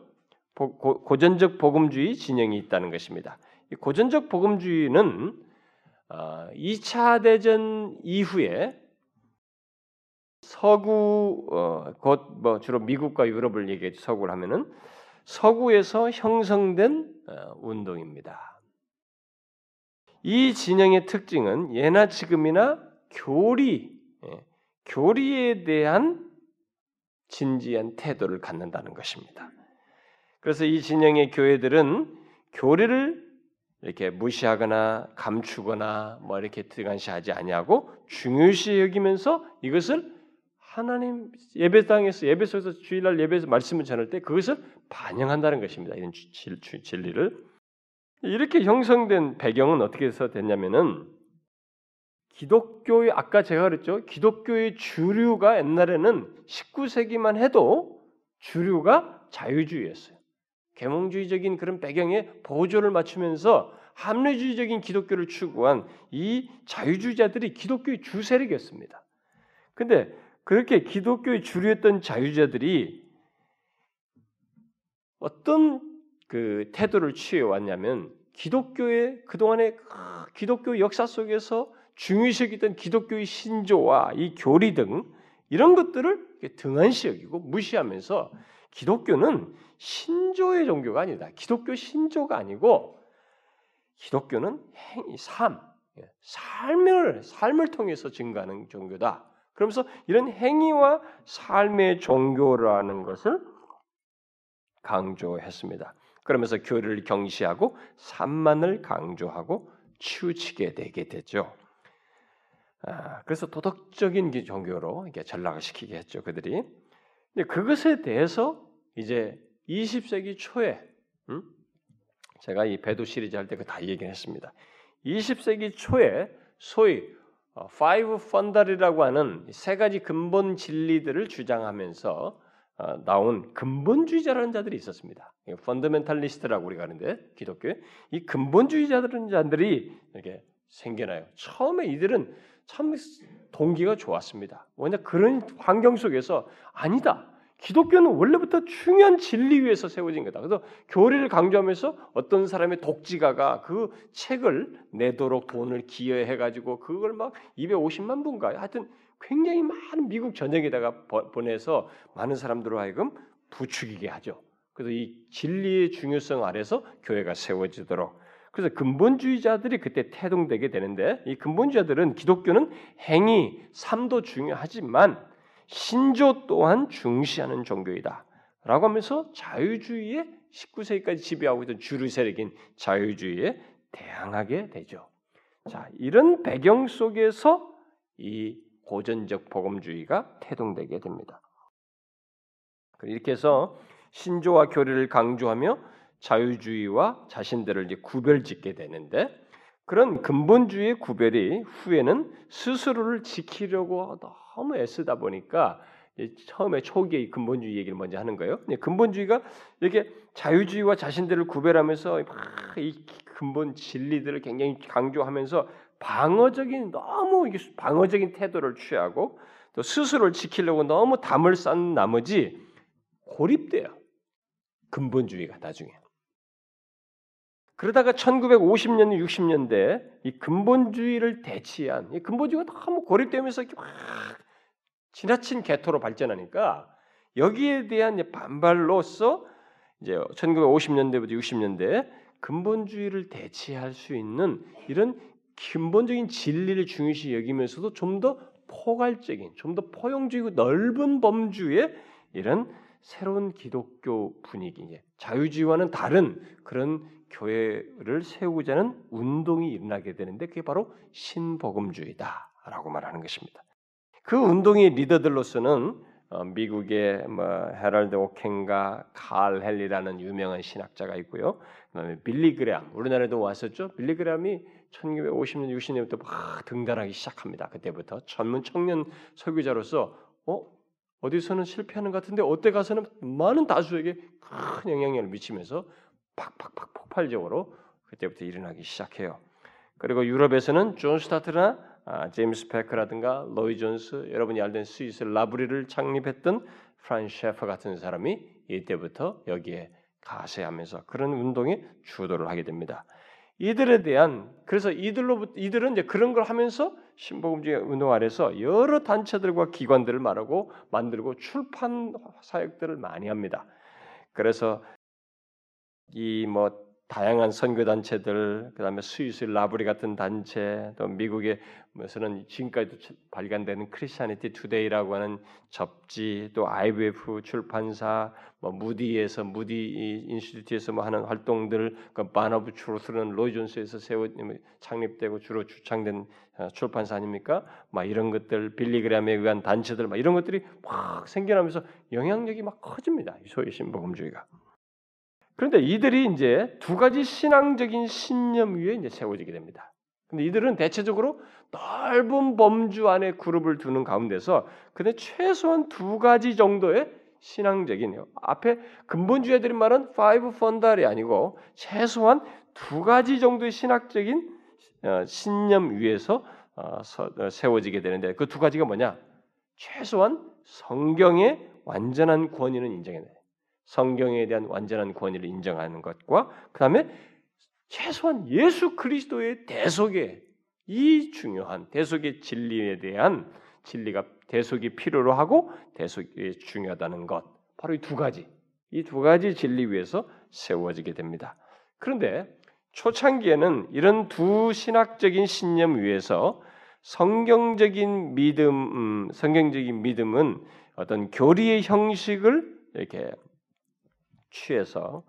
고, 전적 복음주의 진영이 있다는 것입니다. 고전적 복음주의는 2차 어, 대전 이후에 서구 어, 곧뭐 주로 미국과 유럽을 얘기해 서구를 하면은 서구에서 형성된 어, 운동입니다. 이 진영의 특징은 예나 지금이나 교리 예, 교리에 대한 진지한 태도를 갖는다는 것입니다. 그래서 이 진영의 교회들은 교리를 이렇게 무시하거나 감추거나 뭐 이렇게 등한시하지 아니하고 중요시 여기면서 이것을 하나님 예배당에서 예배소에서 주일날 예배에서 말씀을 전할 때 그것을 반영한다는 것입니다. 이런 진리를 이렇게 형성된 배경은 어떻게 해서 됐냐면은 기독교의 아까 제가 그랬죠. 기독교의 주류가 옛날에는 19세기만 해도 주류가 자유주의였어요. 계몽주의적인 그런 배경에 보조를 맞추면서 합리주의적인 기독교를 추구한 이 자유주의자들이 기독교의 주세력이었습니다. 근데 그렇게 기독교의 주류였던 자유주의자들이 어떤 그 태도를 취해 왔냐면 기독교의 그동안의 기독교 역사 속에서 중요시했던 기독교의 신조와 이 교리 등 이런 것들을 등한시 여기고 무시하면서 기독교는 신조의 종교가 아니다. 기독교 신조가 아니고 기독교는 행, 삶, 예, 삶을 삶을 통해서 증가하는 종교다. 그러면서 이런 행위와 삶의 종교라는 것을 강조했습니다. 그러면서 교리를 경시하고 삶만을 강조하고 치우치게 되게 되죠. 아, 그래서 도덕적인 종교로 이렇게 전락을 시키게 했죠 그들이. 근데 그것에 대해서 이제 20세기 초에 음? 제가 이 배도 시리즈 할 때 그 다 얘기했습니다. 20세기 초에 소위 five 어, fundamental이라고 하는 세 가지 근본 진리들을 주장하면서 어, 나온 근본주의자라는 자들이 있었습니다. fundamentalist라고 우리가 하는데 기독교에 이 근본주의자들은 자들이 이렇게 생겨나요. 처음에 이들은 참 동기가 좋았습니다. 왜냐 그런 환경 속에서 아니다. 기독교는 원래부터 중요한 진리 위에서 세워진 거다. 그래서 교리를 강조하면서 어떤 사람의 독지가가 그 책을 내도록 돈을 기여해 가지고 그걸 막 250만 분가 하여튼 굉장히 많은 미국 전역에다가 보내서 많은 사람들로 하여금 부추기게 하죠. 그래서 이 진리의 중요성 아래서 교회가 세워지도록 그래서 근본주의자들이 그때 태동되게 되는데 이 근본주의자들은 기독교는 행위, 삶도 중요하지만 신조 또한 중시하는 종교이다. 라고 하면서 자유주의의 19세기까지 지배하고 있던 주류 세력인 자유주의에 대항하게 되죠. 자, 이런 배경 속에서 이 고전적 복음주의가 태동되게 됩니다. 이렇게 해서 신조와 교리를 강조하며 자유주의와 자신들을 이제 구별짓게 되는데 그런 근본주의의 구별이 후에는 스스로를 지키려고 너무 애쓰다 보니까 처음에 초기에 근본주의 얘기를 먼저 하는 거예요. 근본주의가 이렇게 자유주의와 자신들을 구별하면서 이 근본 진리들을 굉장히 강조하면서 방어적인 너무 방어적인 태도를 취하고 또 스스로를 지키려고 너무 담을 쌓는 나머지 고립돼요. 근본주의가 나중에. 그러다가 1950년, 60년대 이 근본주의를 대치한 이 근본주의가 너무 고립되면서 막 지나친 개토로 발전하니까 여기에 대한 반발로서 이제 1950년대부터 60년대 근본주의를 대체할 수 있는 이런 근본적인 진리를 중요시 여기면서도 좀 더 포괄적인, 좀 더 포용적이고 넓은 범주의 이런 새로운 기독교 분위기, 자유주의와는 다른 그런 교회를 세우자는 운동이 일어나게 되는데 그게 바로 신복음주의다라고 말하는 것입니다. 그 운동의 리더들로서는 어, 미국의 뭐 헤럴드 오켄가 칼 헨리라는 유명한 신학자가 있고요. 그다음에 빌리 그레암 우리나라에도 왔었죠. 빌리 그레암이 1950년 60년부터 막 등단하기 시작합니다. 그때부터 전문 청년 설교자로서 어 어디서는 실패하는 것 같은데 어때 가서는 많은 다수에게 큰 영향력을 미치면서 팍팍팍 폭발적으로 그때부터 일어나기 시작해요. 그리고 유럽에서는 존 스타트나 아, 제임스 패커라든가 로이 존스, 여러분이 알던 스위스 라브리를 창립했던 프란시스 셰퍼 같은 사람이 이때부터 여기에 가세하면서 그런 운동에 주도를 하게 됩니다. 이들에 대한 그래서 이들로 이들은 이제 그런 걸 하면서 신복음주의 운동 아래서 여러 단체들과 기관들을 말하고 만들고 출판 사역들을 많이 합니다. 그래서 이 뭐 다양한 선교 단체들, 그다음에 스위스 라브리 같은 단체, 또 미국의 무슨 지금까지도 발간되는 Christianity Today라고 하는 잡지, 또 IVF 출판사, 뭐 무디에서 무디 Institute에서 뭐 하는 활동들, 그 Banner of Truth는 로이존스에서 세워 창립되고 주로 주창된 어, 출판사 아닙니까? 막 이런 것들 빌리그램에 의한 단체들, 막 이런 것들이 막 생겨나면서 영향력이 막 커집니다. 소위 신복음주의가. 그런데 이들이 이제 두 가지 신앙적인 신념 위에 이제 세워지게 됩니다. 근데 이들은 대체적으로 넓은 범주 안에 그룹을 두는 가운데서 근데 최소한 두 가지 정도의 신앙적인 앞에 근본주의들이 말은 파이브 펀달이 아니고 최소한 두 가지 정도의 신학적인 어, 신념 위에서 어, 어, 세워지게 되는데 그 두 가지가 뭐냐? 최소한 성경의 완전한 권위는 인정해야 돼. 성경에 대한 완전한 권위를 인정하는 것과 그 다음에 최소한 예수 그리스도의 대속의 이 중요한 대속의 진리에 대한 진리가 대속이 필요로 하고 대속이 중요하다는 것 바로 이 두 가지 이 두 가지 진리 위에서 세워지게 됩니다. 그런데 초창기에는 이런 두 신학적인 신념 위에서 성경적인 믿음, 음, 성경적인 믿음은 어떤 교리의 형식을 이렇게 취해서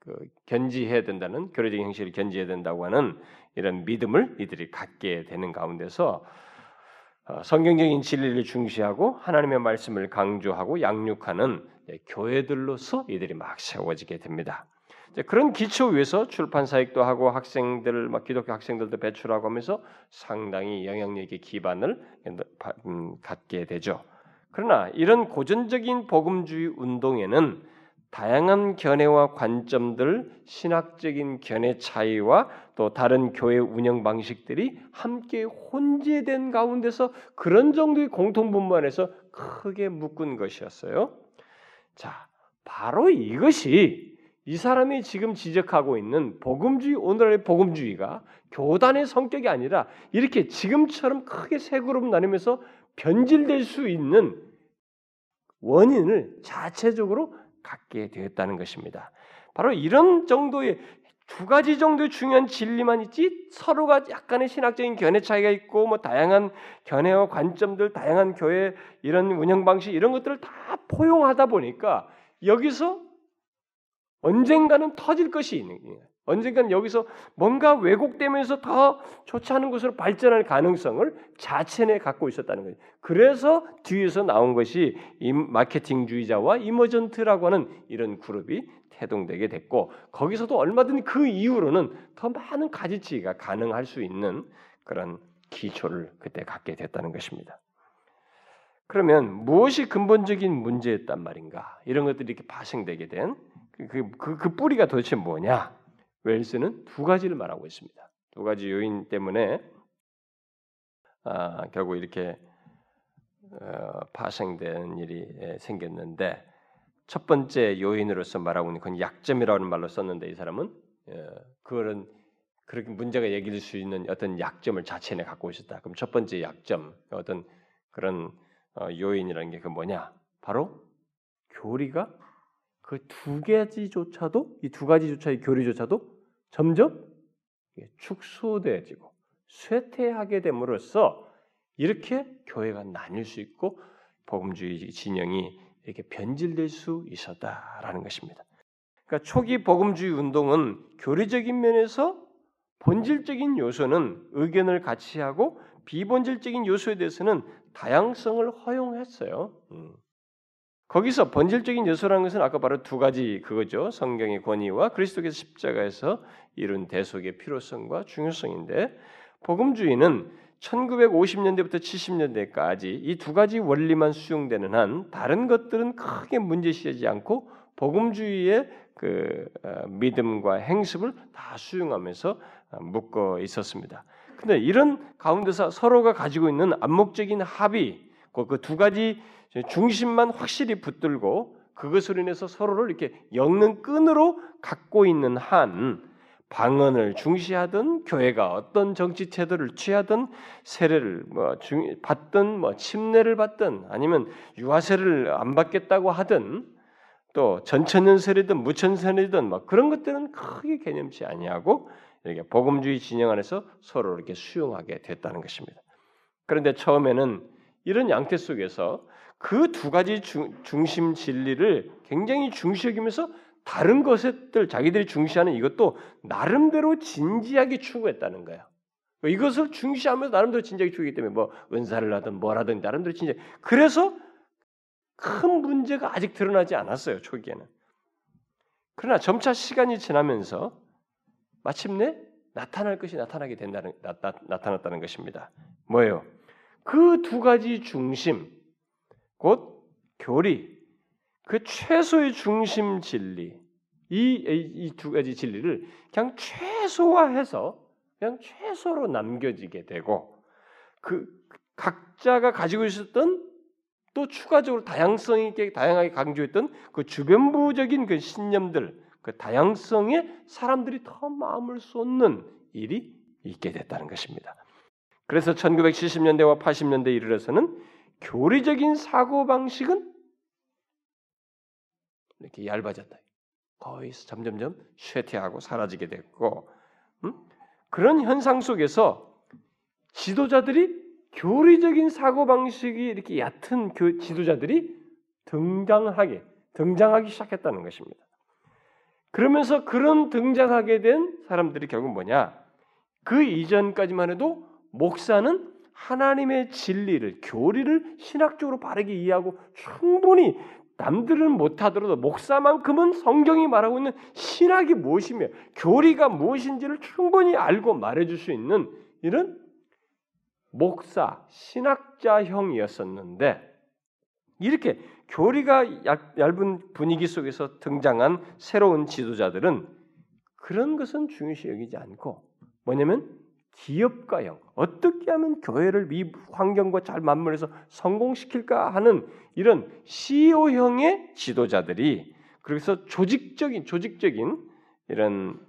그 견지해야 된다는 교리적인 형식을 견지해야 된다고 하는 이런 믿음을 이들이 갖게 되는 가운데서 어, 성경적인 진리를 중시하고 하나님의 말씀을 강조하고 양육하는 교회들로서 이들이 막 세워지게 됩니다. 그런 기초 위에서 출판 사역도 하고 학생들, 막 기독교 학생들도 배출하고 하면서 상당히 영향력의 기반을 음, 갖게 되죠. 그러나 이런 고전적인 복음주의 운동에는 다양한 견해와 관점들, 신학적인 견해 차이와 또 다른 교회 운영 방식들이 함께 혼재된 가운데서 그런 정도의 공통분만에서 크게 묶은 것이었어요. 자, 바로 이것이 이 사람이 지금 지적하고 있는 복음주의 오늘의 복음주의가 교단의 성격이 아니라 이렇게 지금처럼 크게 세 그룹 나누면서 변질될 수 있는 원인을 자체적으로 갖게 되었다는 것입니다. 바로 이런 정도의 두 가지 정도의 중요한 진리만 있지 서로가 약간의 신학적인 견해 차이가 있고 뭐 다양한 견해와 관점들, 다양한 교회 이런 운영 방식 이런 것들을 다 포용하다 보니까 여기서 언젠가는 터질 것이 있는 거예요. 언젠가는 여기서 뭔가 왜곡되면서 더 좋지 않은 곳으로 발전할 가능성을 자체내 갖고 있었다는 거예요. 그래서 뒤에서 나온 것이 마케팅주의자와 이머전트라고 하는 이런 그룹이 태동되게 됐고 거기서도 얼마든 그 이후로는 더 많은 가지치기가 가능할 수 있는 그런 기초를 그때 갖게 됐다는 것입니다. 그러면 무엇이 근본적인 문제였단 말인가? 이런 것들이 이렇게 파생되게 된 그, 그, 그 뿌리가 도대체 뭐냐? 웰스는 두 가지를 말하고 있습니다. 두 가지 요인 때문에 아, 결국 이렇게 어, 파생된 일이 예, 생겼는데 첫 번째 요인으로서 말하고 있는 건 약점이라는 말로 썼는데 이 사람은 예, 그거는 그렇게 문제가 얘기될 수 있는 어떤 약점을 자체 내 갖고 있었다. 그럼 첫 번째 약점 어떤 그런 어, 요인이라는 게 그 뭐냐? 바로 교리가 그 두 가지조차도 이 두 가지조차의 교리조차도 점점 축소되어지고 쇠퇴하게 됨으로써 이렇게 교회가 나뉠 수 있고 복음주의 진영이 이렇게 변질될 수 있었다라는 것입니다. 그러니까 초기 복음주의 운동은 교리적인 면에서 본질적인 요소는 의견을 같이 하고 비본질적인 요소에 대해서는 다양성을 허용했어요. 음. 거기서 본질적인 요소라는 것은 아까 바로 두 가지 그거죠. 성경의 권위와 그리스도께서 십자가에서 이룬 대속의 필요성과 중요성인데 복음주의는 1950년대부터 70년대까지 이 두 가지 원리만 수용되는 한 다른 것들은 크게 문제시하지 않고 복음주의의 그 어, 믿음과 행습을 다 수용하면서 어, 묶어 있었습니다. 근데 이런 가운데서 서로가 가지고 있는 암묵적인 합의, 그 두 가지 중심만 확실히 붙들고 그것으로 인해서 서로를 이렇게 엮는 끈으로 갖고 있는 한 방언을 중시하든 교회가 어떤 정치 태도를 취하든 세례를 뭐 중, 받든 뭐 침례를 받든 아니면 유아세를 안 받겠다고 하든 또 전천년 세례든 무천 세례든 뭐 그런 것들은 크게 개념치 아니하고 이렇게 복음주의 진영 안에서 서로 이렇게 수용하게 됐다는 것입니다. 그런데 처음에는 이런 양태 속에서 그 두 가지 중, 중심 진리를 굉장히 중시 여기면서 다른 것들 자기들이 중시하는 이것도 나름대로 진지하게 추구했다는 거예요. 이것을 중시하면서 나름대로 진지하게 추구하기 때문에 뭐 은사를 하든 뭐라든 나름대로 진지. 그래서 큰 문제가 아직 드러나지 않았어요 초기에는. 그러나 점차 시간이 지나면서 마침내 나타날 것이 나타나게 된다는 나, 타났다는 것입니다. 뭐예요? 그 두 가지 중심, 곧 교리, 그 최소의 중심 진리, 이두 가지 진리를 그냥 최소화해서 그냥 최소로 남겨지게 되고 그 각자가 가지고 있었던 또 추가적으로 다양성 있게 다양하게 강조했던 그 주변부적인 그 신념들 그 다양성에 사람들이 더 마음을 쏟는 일이 있게 됐다는 것입니다. 그래서 1970년대와 80년대 이르러서는 교리적인 사고 방식은 이렇게 얇아졌다. 거의 점점점 쇠퇴하고 사라지게 됐고 음? 그런 현상 속에서 지도자들이 교리적인 사고 방식이 이렇게 얕은 지도자들이 등장하게 등장하기 시작했다는 것입니다. 그러면서 그런 등장하게 된 사람들이 결국 뭐냐? 그 이전까지만 해도 목사는 하나님의 진리를 교리를 신학적으로 바르게 이해하고 충분히 남들은 못하더라도 목사만큼은 성경이 말하고 있는 신학이 무엇이며 교리가 무엇인지를 충분히 알고 말해줄 수 있는 이런 목사 신학자형이었었는데 이렇게 교리가 얇은 분위기 속에서 등장한 새로운 지도자들은 그런 것은 중요시 여기지 않고 뭐냐면 기업가형 어떻게 하면 교회를 이 환경과 잘 맞물려서 성공시킬까 하는 이런 CEO형의 지도자들이 그래서 조직적인 조직적인 이런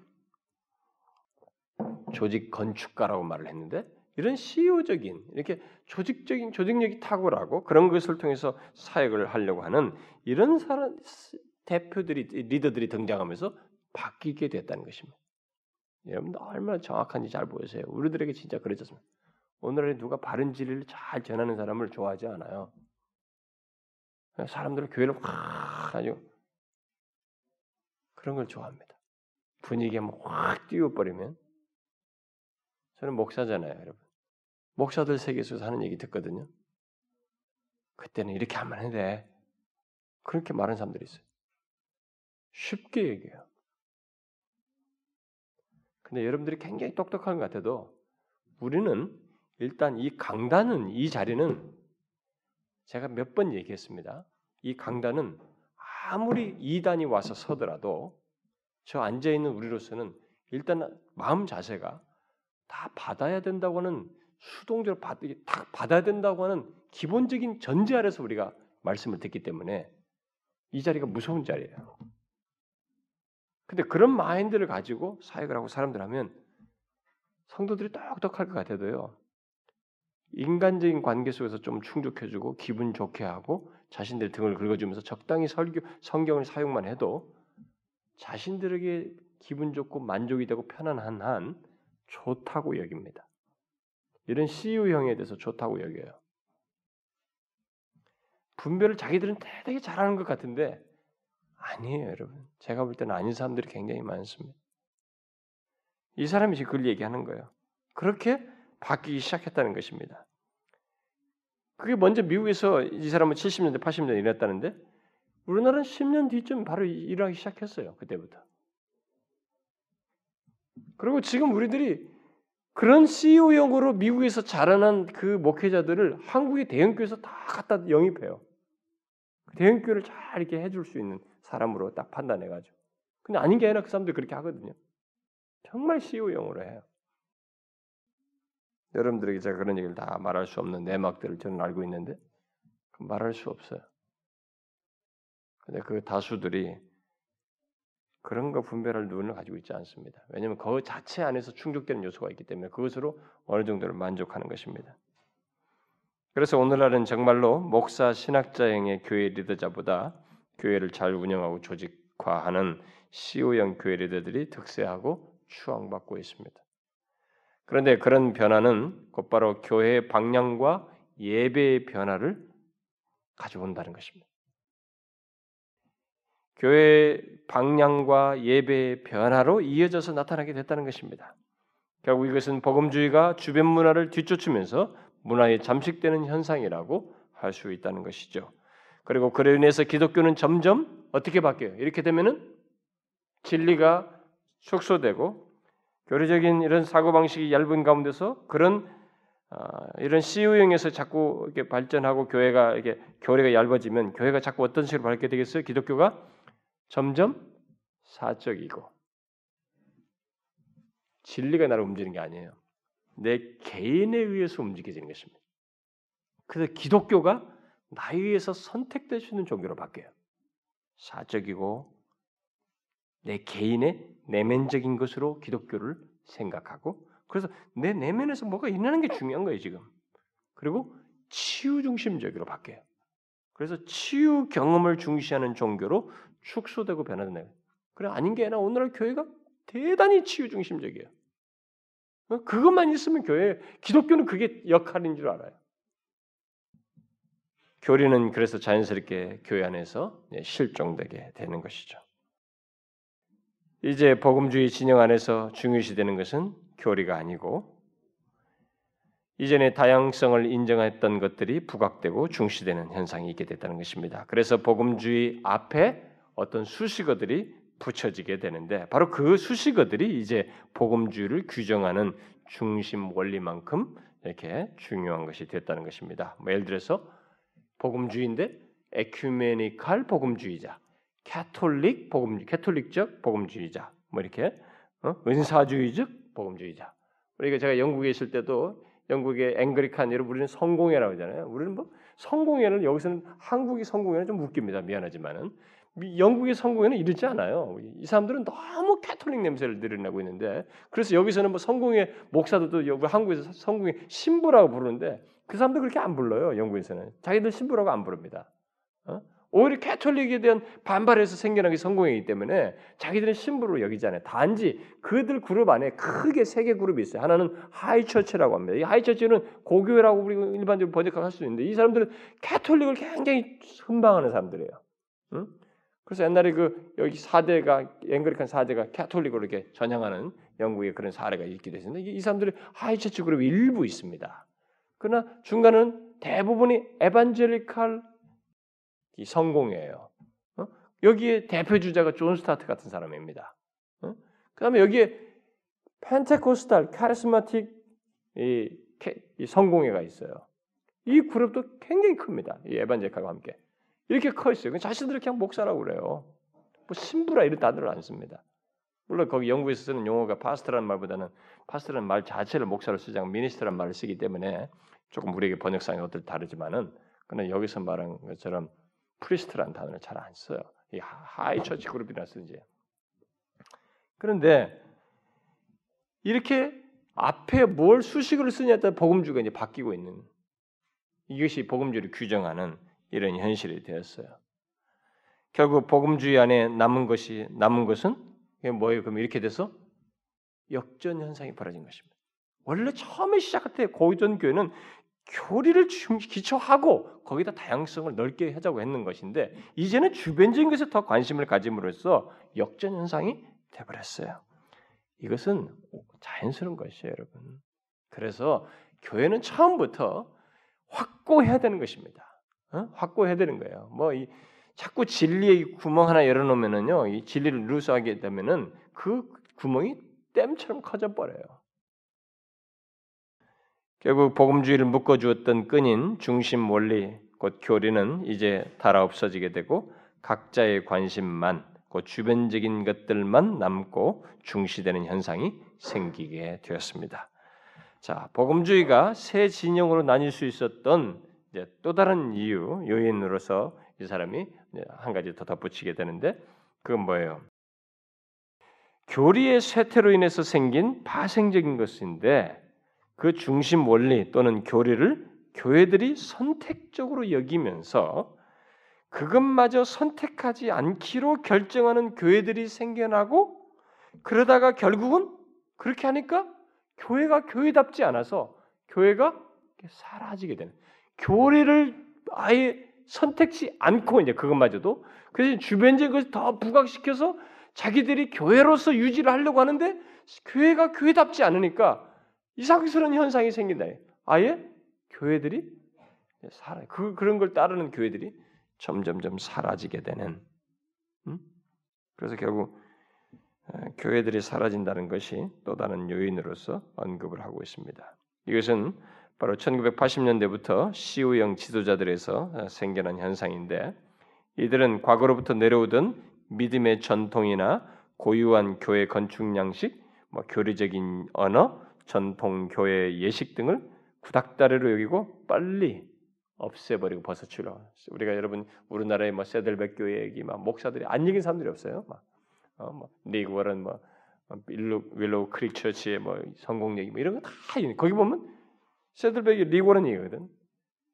조직 건축가라고 말을 했는데 이런 CEO적인 이렇게 조직적인 조직력이 탁월하고 그런 것을 통해서 사역을 하려고 하는 이런 사람 대표들이 리더들이 등장하면서 바뀌게 됐다는 것입니다. 여러분 얼마나 정확한지 잘 보세요. 우리들에게 진짜 그러졌습니다. 오늘에 누가 바른 진리를 잘 전하는 사람을 좋아하지 않아요. 사람들은 교회를 확 아주 그런 걸 좋아합니다. 분위기에 확 띄워버리면 저는 목사잖아요, 여러분. 목사들 세계에서 하는 얘기 듣거든요. 그때는 이렇게 하면 안 돼. 그렇게 말하는 사람들이 있어요. 쉽게 얘기해요. 근데 여러분들이 굉장히 똑똑한 것 같아도 우리는 일단 이 강단은 이 자리는 제가 몇 번 얘기했습니다. 이 강단은 아무리 이단이 와서 서더라도 저 앉아 있는 우리로서는 일단 마음 자세가 다 받아야 된다고 하는 수동적으로 받, 다 받아야 된다고 하는 기본적인 전제 아래서 우리가 말씀을 듣기 때문에 이 자리가 무서운 자리예요. 근데 그런 마인드를 가지고 사역을 하고 사람들 하면 성도들이 똑똑할 것 같아도요. 인간적인 관계 속에서 좀 충족해주고 기분 좋게 하고 자신들 등을 긁어주면서 적당히 설교 성경을 사용만 해도 자신들에게 기분 좋고 만족이 되고 편안한 한 좋다고 여깁니다. 이런 CU형에 대해서 좋다고 여겨요. 분별을 자기들은 대단히 잘하는 것 같은데 아니에요, 여러분. 제가 볼 때는 아닌 사람들이 굉장히 많습니다. 이 사람이 지금 그걸 얘기하는 거예요. 그렇게 바뀌기 시작했다는 것입니다. 그게 먼저 미국에서 이 사람은 70년대, 80년대 일했다는데 우리나라는 10년 뒤쯤 바로 일하기 시작했어요. 그때부터. 그리고 지금 우리들이 그런 CEO형으로 미국에서 자라난 그 목회자들을 한국의 대형교회에서 다 갖다 영입해요. 대형교회를 잘 이렇게 해줄 수 있는 사람으로 딱 판단해가지고. 근데 아닌 게 아니라 그 사람들 그렇게 하거든요. 정말 CEO형으로 해요. 여러분들에게 제가 그런 얘기를 다 말할 수 없는 내막들을 저는 알고 있는데 말할 수 없어요. 근데 그 다수들이 그런 거 분별할 눈을 가지고 있지 않습니다. 왜냐하면 그 자체 안에서 충족되는 요소가 있기 때문에 그것으로 어느 정도를 만족하는 것입니다. 그래서 오늘날은 정말로 목사 신학자형의 교회 리더자보다 교회를 잘 운영하고 조직화하는 CO형 교회 리더들이 득세하고 추앙받고 있습니다. 그런데 그런 변화는 곧바로 교회의 방향과 예배의 변화를 가져온다는 것입니다. 교회 방향과 예배의 변화로 이어져서 나타나게 됐다는 것입니다. 결국 이것은 복음주의가 주변 문화를 뒤쫓으면서 문화에 잠식되는 현상이라고 할 수 있다는 것이죠. 그리고 그로 인해서 기독교는 점점 어떻게 바뀌어요? 이렇게 되면은 진리가 축소되고 교리적인 이런 사고 방식이 얇은 가운데서 그런 어, 이런 CU형에서 자꾸 이렇게 발전하고 교회가 이렇게 교리가 얇아지면 교회가 자꾸 어떤 식으로 밝게 되겠어요? 기독교가 점점 사적이고 진리가 나를 움직이는 게 아니에요. 내 개인에 의해서 움직여지는 것입니다. 그래서 기독교가 나에 의해서 선택될 수 있는 종교로 바뀌어요. 사적이고 내 개인의 내면적인 것으로 기독교를 생각하고 그래서 내 내면에서 뭐가 일어나는 게 중요한 거예요 지금. 그리고 치유 중심적으로 바뀌어요. 그래서 치유 경험을 중시하는 종교로 축소되고 변화된다. 그래 아닌 게 아니라 오늘날 교회가 대단히 치유 중심적이에요. 그것만 있으면 교회 기독교는 그게 역할인 줄 알아요. 교리는 그래서 자연스럽게 교회 안에서 실종되게 되는 것이죠. 이제 복음주의 진영 안에서 중요시되는 것은 교리가 아니고 이전에 다양성을 인정했던 것들이 부각되고 중시되는 현상이 있게 됐다는 것입니다. 그래서 복음주의 앞에 어떤 수식어들이 붙여지게 되는데 바로 그 수식어들이 이제 복음주의를 규정하는 중심 원리만큼 이렇게 중요한 것이 됐다는 것입니다. 뭐 예를 들어서 복음주의인데 ecumenical 복음주의자, 캐톨릭 복음 캐톨릭적 복음주의자 뭐 이렇게 어? 은사주의적 복음주의자. 우리가 제가 영국에 있을 때도 영국의 Anglican 여러분 우리는 성공회라고 하잖아요. 우리는 뭐 성공회는 여기서는 한국의 성공회는 좀 웃깁니다. 미안하지만은 영국의 성공회는 이렇지 않아요. 이 사람들은 너무 캐톨릭 냄새를 드러내고 있는데 그래서 여기서는 뭐 성공회 목사들도 여기 한국에서 성공회 신부라고 부르는데 그 사람들 그렇게 안 불러요. 영국에서는 자기들 신부라고 안 부릅니다. 어? 오히려 캐톨릭에 대한 반발에서 생겨난 게 성공회이기 때문에 자기들은 신부로 여기지 않아요. 단지 그들 그룹 안에 크게 세 개 그룹이 있어요. 하나는 High Church라고 합니다. 이 하이처치는 고교회라고 우리 일반적으로 번역할 수 있는데 이 사람들은 캐톨릭을 굉장히 선망하는 사람들이에요. 응? 그래서 옛날에 그 여기 사제가 Anglican 사제가 캐톨릭으로 이렇게 전향하는 영국의 그런 사례가 있기도 했는데 이 사람들이 하이처치 그룹이 일부 있습니다. 그러나 중간은 대부분이 에반젤리칼 성공이에요. 어? 여기에 대표 주자가 존 스타트 같은 사람입니다. 어? 그다음에 여기에 Pentecostal charismatic 이, 이 성공회가 있어요. 이 그룹도 굉장히 큽니다. 이 에반젤리칼과 함께 이렇게 커 있어요. 자신들이 그냥 목사라고 그래요. 뭐 신부라 이런 단어를 안 씁니다. 물론 거기 영국에서 쓰는 용어가 pastor라는 말보다는 pastor라는 말 자체를 목사로 쓰지 않고 minister라는 말을 쓰기 때문에 조금 우리에게 번역상이 어떨 다르지만은 그러나 여기서 말한 것처럼 priest라는 단어를 잘 안 써요. 이 하이 처치 그룹이나 쓰지. 그런데 이렇게 앞에 뭘 수식을 쓰냐에 따라 복음주의가 이제 바뀌고 있는 이것이 복음주의를 규정하는 이런 현실이 되었어요. 결국 복음주의 안에 남은 것이 남은 것은 뭐예요? 그럼 이렇게 돼서 역전 현상이 벌어진 것입니다. 원래 처음에 시작할 때 고전 교회는 교리를 기초하고 거기다 다양성을 넓게 하자고 했는 것인데 이제는 주변적인 것에 더 관심을 가짐으로써 역전 현상이 되버렸어요. 이것은 자연스러운 것이에요, 여러분. 그래서 교회는 처음부터 확고해야 되는 것입니다. 어? 확고해야 되는 거예요. 뭐 이 자꾸 진리의 구멍 하나 열어놓으면은요, 이 진리를 누수하게 되면은 그 구멍이 댐처럼 커져 버려요. 결국 복음주의를 묶어주었던 끈인 중심 원리 곧 교리는 이제 달아 없어지게 되고 각자의 관심만 곧 주변적인 것들만 남고 중시되는 현상이 생기게 되었습니다. 자, 복음주의가 새 진영으로 나뉠 수 있었던 또 다른 이유 요인으로서 이 사람이 한 가지 더 덧붙이게 되는데 그건 뭐예요? 교리의 쇠퇴로 인해서 생긴 파생적인 것인데 그 중심 원리 또는 교리를 교회들이 선택적으로 여기면서 그것마저 선택하지 않기로 결정하는 교회들이 생겨나고 그러다가 결국은 그렇게 하니까 교회가 교회답지 않아서 교회가 사라지게 되는 교리를 아예 선택지 않고 이제 그것마저도 그래서 주변적인 것을 더 부각시켜서 자기들이 교회로서 유지를 하려고 하는데 교회가 교회답지 않으니까 이상스러운 현상이 생긴다. 아예 교회들이 살아 그 그런 걸 따르는 교회들이 점점점 사라지게 되는. 음? 그래서 결국 교회들이 사라진다는 것이 또 다른 요인으로서 언급을 하고 있습니다. 이것은 바로 1980년대부터 시우형 지도자들에서 생겨난 현상인데 이들은 과거로부터 내려오던 믿음의 전통이나 고유한 교회 건축 양식, 뭐 교리적인 언어, 전통 교회 예식 등을 구닥다리로 여기고 빨리 없애버리고 벗어치려. 우리가 여러분 우리나라의 뭐 새들백 교회 얘기 막 목사들이 안 얘기한 사람들이 없어요. 막 어, 뭐 릭 워렌 뭐 윌로 윌로우 크릭 처치의 뭐 성공 얘기 뭐 이런 거 다 거기 보면 새들백 릭 워렌 얘기거든.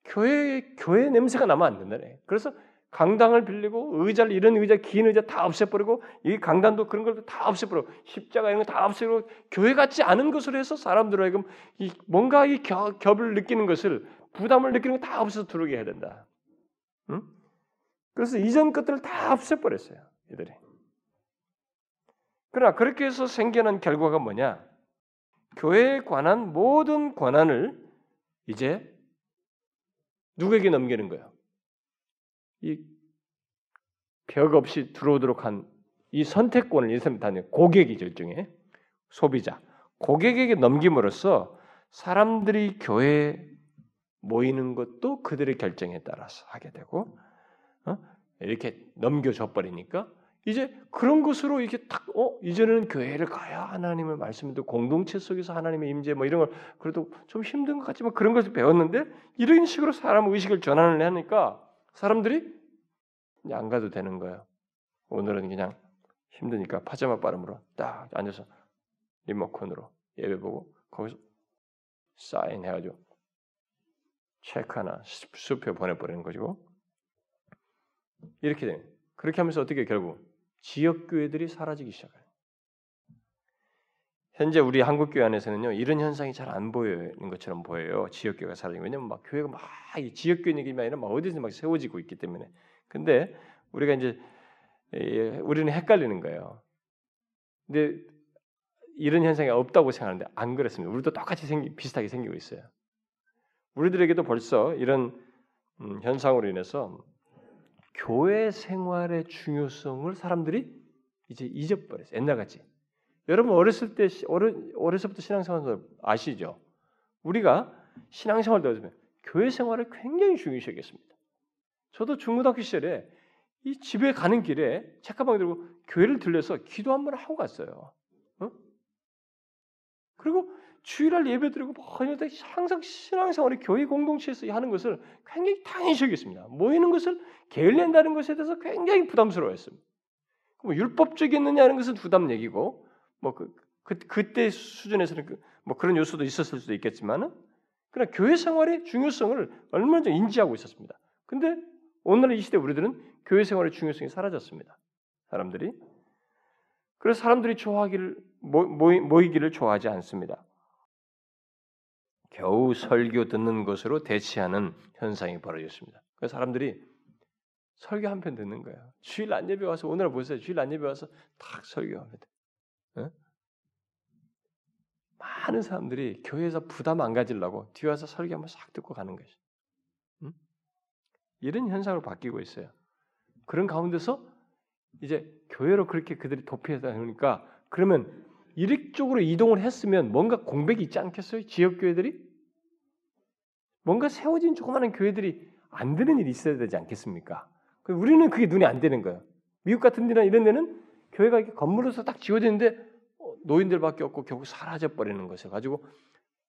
교회 교회 냄새가 나면 안 된다네. 그래서 강당을 빌리고 의자를 이런 의자 긴 의자 다 없애버리고 이 강단도 그런 걸 다 없애버리고 십자가 이런 거 다 없애고 교회 같지 않은 것으로 해서 사람들로 하여금 이 뭔가 이 겨, 겹을 느끼는 것을 부담을 느끼는 거 다 없애서 들어오게 해야 된다. 응? 그래서 이전 것들을 다 없애버렸어요. 이들이. 그러나 그렇게 해서 생겨난 결과가 뭐냐? 교회에 관한 모든 권한을 이제 누구에게 넘기는 거예요? 이 벽 없이 들어오도록 한 이 선택권을 인생단위 고객이죠 일종의. 소비자. 고객에게 넘김으로써 사람들이 교회에 모이는 것도 그들의 결정에 따라서 하게 되고 어? 이렇게 넘겨줘 버리니까 이제 그런 것으로 이렇게 딱, 어, 이제는 교회를 가야 하나님의 말씀도 공동체 속에서 하나님의 임재 뭐 이런 걸 그래도 좀 힘든 것 같지만 그런 것을 배웠는데 이런 식으로 사람 의식을 전환을 하니까 사람들이 안 가도 되는 거예요. 오늘은 그냥 힘드니까 파자마 빠름으로 딱 앉아서 리모컨으로 예배 보고 거기서 사인 해가지고 체크 하나 수표 보내버리는 거죠. 이렇게 돼. 그렇게 하면서 어떻게 결국 지역 교회들이 사라지기 시작해요. 현재 우리 한국 교회 안에서는요 이런 현상이 잘 안 보이는 것처럼 보여요. 지역 교회가 사라지고 왜냐면 막 교회가 막 지역 교회 얘기만 아니라 막 어디서 막 세워지고 있기 때문에. 근데 우리가 이제 예, 우리는 헷갈리는 거예요. 근데 이런 현상이 없다고 생각하는데 안 그렇습니다. 우리도 똑같이 생기, 비슷하게 생기고 있어요. 우리들에게도 벌써 이런 음, 현상으로 인해서 교회 생활의 중요성을 사람들이 이제 잊어버렸어요. 옛날같이. 여러분 어렸을 때 어려, 어려서부터 신앙생활 아시죠? 우리가 신앙생활 때면 교회 생활을 굉장히 중요시 여겼습니다. 저도 중고등학교 시절에 이 집에 가는 길에 책가방 들고 교회를 들려서 기도 한 번 하고 갔어요. 어? 그리고 주일날 예배 드리고 뭐 항상 신앙생활의 교회 공동체에서 하는 것을 굉장히 당연시 여겼습니다. 모이는 것을 게을린다는 것에 대해서 굉장히 부담스러워했습니다. 뭐 율법적이었느냐는 것은 부담 얘기고 뭐 그, 그 그때 수준에서는 그, 뭐 그런 요소도 있었을 수도 있겠지만은 그러나 교회 생활의 중요성을 얼마나 인지하고 있었습니다. 근데 오늘 이 시대 우리들은 교회 생활의 중요성이 사라졌습니다. 사람들이 그래서 사람들이 좋아하기를 모이, 모이기를 좋아하지 않습니다. 겨우 설교 듣는 것으로 대치하는 현상이 벌어졌습니다. 그래서 사람들이 설교 한 편 듣는 거예요. 주일 안 예배 와서 오늘 보세요. 주일 안 예배 와서 탁 설교합니다. 어? 많은 사람들이 교회에서 부담 안 가지려고 뒤 와서 설교 한번 싹 듣고 가는 것이. 응? 이런 현상으로 바뀌고 있어요. 그런 가운데서 이제 교회로 그렇게 그들이 도피하다 보니까 그러면 이쪽으로 이동을 했으면 뭔가 공백이 있지 않겠어요? 지역 교회들이 뭔가 세워진 조그마한 교회들이 안 되는 일이 있어야 되지 않겠습니까? 우리는 그게 눈에 안 되는 거예요. 미국 같은 데나 이런 데는 교회가 이렇게 건물로서 딱 지어졌는데 어, 노인들밖에 없고 결국 사라져 버리는 것을 가지고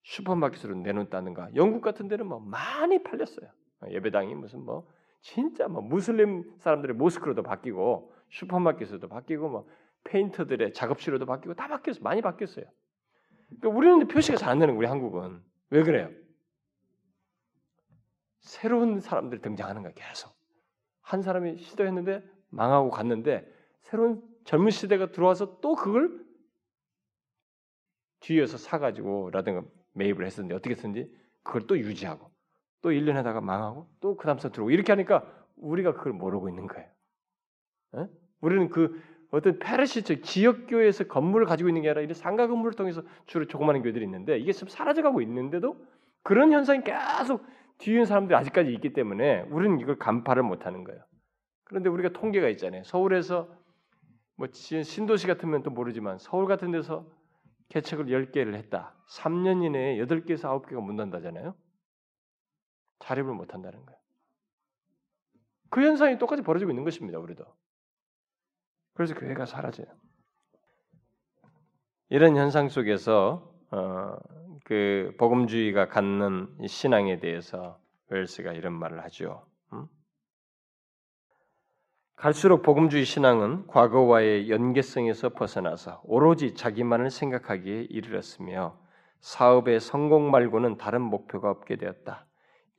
슈퍼마켓으로 내놓다든가 영국 같은 데는 뭐 많이 팔렸어요. 예배당이 무슨 뭐 진짜 뭐 무슬림 사람들의 모스크로도 바뀌고 슈퍼마켓에도 바뀌고 뭐 페인터들의 작업실로도 바뀌고 다 바뀌었어 많이 바뀌었어요. 그러니까 우리는 표시가 잘안 되는 우리 한국은 왜 그래요? 새로운 사람들이 등장하는 거야 계속 한 사람이 시도했는데 망하고 갔는데 새로운 젊은 시대가 들어와서 또 그걸 뒤에서 사가지고라든가 매입을 했었는데 어떻게 했는지 그걸 또 유지하고 또 1년 하다가 망하고 또 그 다음 선 들어오고 이렇게 하니까 우리가 그걸 모르고 있는 거예요. 에? 우리는 그 어떤 페르시처 지역 교회에서 건물을 가지고 있는 게 아니라 이런 상가 건물을 통해서 주로 조그마한 교회들이 있는데 이게 지금 사라져가고 있는데도 그런 현상이 계속 뒤에 있는 사람들이 아직까지 있기 때문에 우리는 이걸 간파를 못하는 거예요. 그런데 우리가 통계가 있잖아요. 서울에서 뭐 신도시 같으면 또 모르지만 서울 같은 데서 개척을 10개를 했다. 3년 이내에 8개에서 9개가 문 닫다잖아요. 자립을 못 한다는 거예요. 그 현상이 똑같이 벌어지고 있는 것입니다. 우리도. 그래서 교회가 사라져요. 이런 현상 속에서 어, 그 복음주의가 갖는 신앙에 대해서 웰스가 이런 말을 하죠. 음? 갈수록 복음주의 신앙은 과거와의 연계성에서 벗어나서 오로지 자기만을 생각하기에 이르렀으며 사업의 성공 말고는 다른 목표가 없게 되었다.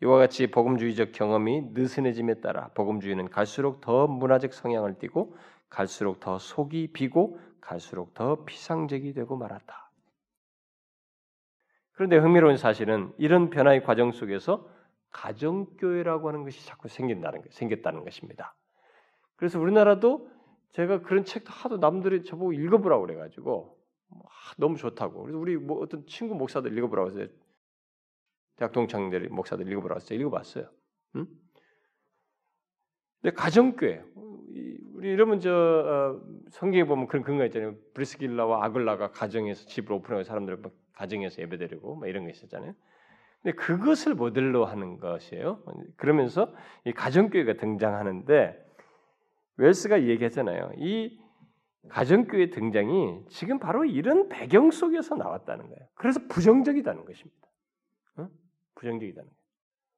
이와 같이 복음주의적 경험이 느슨해짐에 따라 복음주의는 갈수록 더 문화적 성향을 띠고 갈수록 더 속이 비고 갈수록 더 피상적이 되고 말았다. 그런데 흥미로운 사실은 이런 변화의 과정 속에서 가정교회라고 하는 것이 자꾸 생긴다는 것, 생겼다는 것입니다. 그래서 우리나라도 제가 그런 책도 하도 남들이 저보고 읽어보라고 그래가지고 너무 좋다고. 그래서 우리 뭐 어떤 친구 목사들 읽어보라고 해서 대학 동창들 목사들 읽어보라고 해서 읽어봤어요. 응? 근데 가정교회 우리 여러분 저 어, 성경에 보면 그런 근거 있잖아요. 브리스길라와 아글라가 가정에서 집을 오픈하고 사람들 가정에서 예배드리고 뭐 이런 거 있었잖아요. 근데 그것을 모델로 하는 것이에요. 그러면서 이 가정교회가 등장하는데 웰스가 얘기했잖아요. 이 가정교회 등장이 지금 바로 이런 배경 속에서 나왔다는 거예요. 그래서 부정적이다는 것입니다. 어? 부정적이다는 거예요.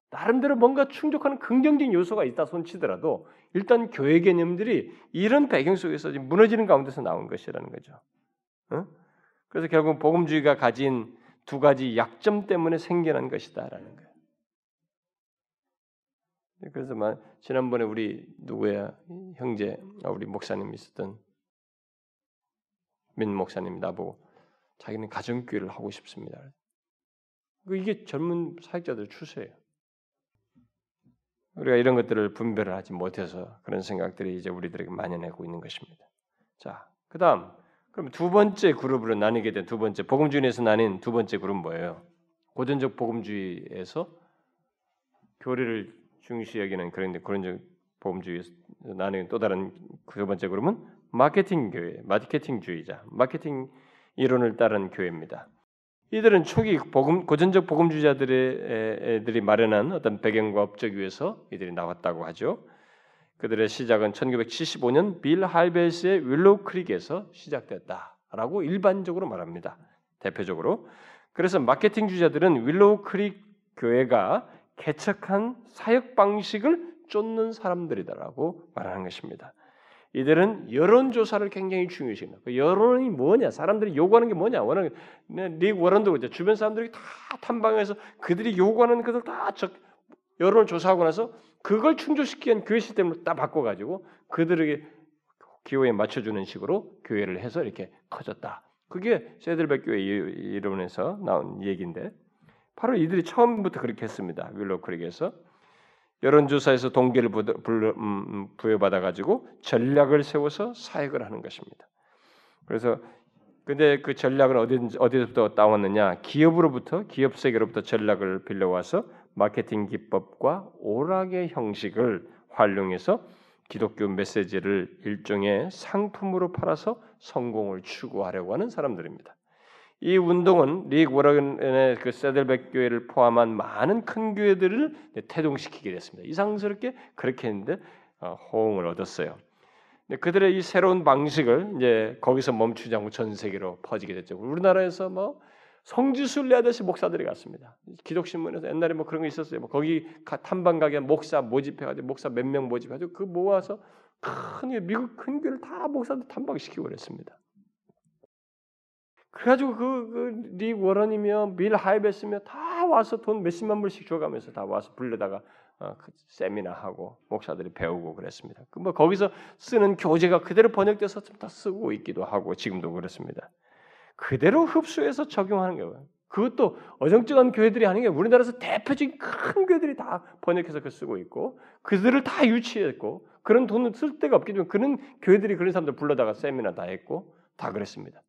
나름대로 뭔가 충족하는 긍정적인 요소가 있다 손치더라도 일단 교회 개념들이 이런 배경 속에서 무너지는 가운데서 나온 것이라는 거죠. 어? 그래서 결국 복음주의가 가진 두 가지 약점 때문에 생겨난 것이다라는 거예요. 그래서 지난번에 우리 누구야 형제 아, 우리 목사님 있었던 민 목사님 나보고 자기는 가정교회를 하고 싶습니다. 그 이게 젊은 사역자들 추세예요. 우리가 이런 것들을 분별을 하지 못해서 그런 생각들이 이제 우리들에게 만연하고 있는 것입니다. 자, 그다음 그럼 두 번째 그룹으로 나뉘게 된 두 번째 복음주의에서 나뉜 두 번째 그룹은 뭐예요? 고전적 복음주의에서 교리를 중시 여기는 그런 고전적 복음주의에서 나뉘는 또 다른 두 번째 그룹은 마케팅 교회, 마케팅주의자, 마케팅 이론을 따른 교회입니다. 이들은 초기 복음, 고전적 복음주의자들의 애들이 마련한 어떤 배경과 업적 위에서 이들이 나왔다고 하죠. 그들의 시작은 1975년 빌 하이벨스의 윌로우 크릭에서 시작됐다라고 일반적으로 말합니다. 대표적으로. 그래서 마케팅주의자들은 윌로우 크릭 교회가 개척한 사역 방식을 쫓는 사람들이다라고 말하는 것입니다. 이들은 여론 조사를 굉장히 중요시 합니다. 그 여론이 뭐냐? 사람들이 요구하는 게 뭐냐? 원하는 릭 워런도 그죠. 주변 사람들이 다 탐방해서 그들이 요구하는 것을 다 적, 여론을 조사하고 나서 그걸 충족시키기 교회 시스템을 딱 바꿔가지고 그들에게 기호에 맞춰주는 식으로 교회를 해서 이렇게 커졌다. 그게 세들백 교회 이론에서 나온 얘기인데 바로 이들이 처음부터 그렇게 했습니다. 윌로 크릭에서 여론조사에서 동기를 음, 음, 부여받아 가지고 전략을 세워서 사역을 하는 것입니다. 그래서 근데 그 전략은 어디 어디서부터 따왔느냐? 기업으로부터 기업 세계로부터 전략을 빌려와서 마케팅 기법과 오락의 형식을 활용해서 기독교 메시지를 일종의 상품으로 팔아서 성공을 추구하려고 하는 사람들입니다. 이 운동은 릭 워런의 그 세들백 교회를 포함한 많은 큰 교회들을 태동시키게 됐습니다. 이상스럽게 그렇게 했는데 어, 호응을 얻었어요. 그들의 이 새로운 방식을 이제 거기서 멈추지 않고 전 세계로 퍼지게 됐죠. 우리나라에서 뭐 성지순례 하듯이 목사들이 갔습니다. 기독신문에서 옛날에 뭐 그런 거 있었어요. 뭐 거기 탐방 가게 목사 모집해가지고 목사 몇 명 모집해가지고 그 모아서 큰 미국 큰 교회를 다 목사들 탐방시키고 그랬습니다. 그래가지고 그릭 그 워런이며 밀 하이베스며 다 와서 돈 몇십만 불씩 줘가면서 다 와서 불러다가 어, 그 세미나 하고 목사들이 배우고 그랬습니다. 그 뭐 거기서 쓰는 교재가 그대로 번역돼서 좀 다 쓰고 있기도 하고 지금도 그렇습니다. 그대로 흡수해서 적용하는 거예요. 그것도 어정쩡한 교회들이 아닌 게 우리나라에서 대표적인 큰 교회들이 다 번역해서 그 쓰고 있고 그들을 다 유치했고 그런 돈을 쓸 데가 없기 때문에 그런 교회들이 그런 사람들 불러다가 세미나 다 했고 다 그랬습니다.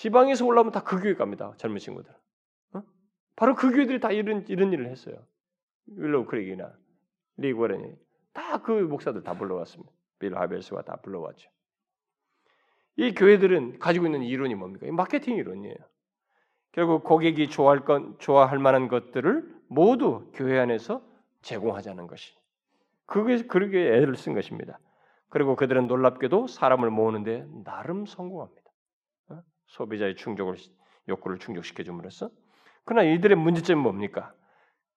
지방에서 올라오면 다 그 교회 갑니다. 젊은 친구들. 어? 바로 그 교회들이 다 이런 이런 일을 했어요. 윌로우 크릭이나 릭 워렌이 다 그 목사들 다 불러왔습니다. 빌 하이벨스가 다 불러왔죠. 이 교회들은 가지고 있는 이론이 뭡니까? 마케팅 이론이에요. 결국 고객이 좋아할 건 좋아할 만한 것들을 모두 교회 안에서 제공하자는 것이 그게 그렇게 애를 쓴 것입니다. 그리고 그들은 놀랍게도 사람을 모으는데 나름 성공합니다. 소비자의 충족을 욕구를 충족시켜 줌으로써 그러나 이들의 문제점은 뭡니까?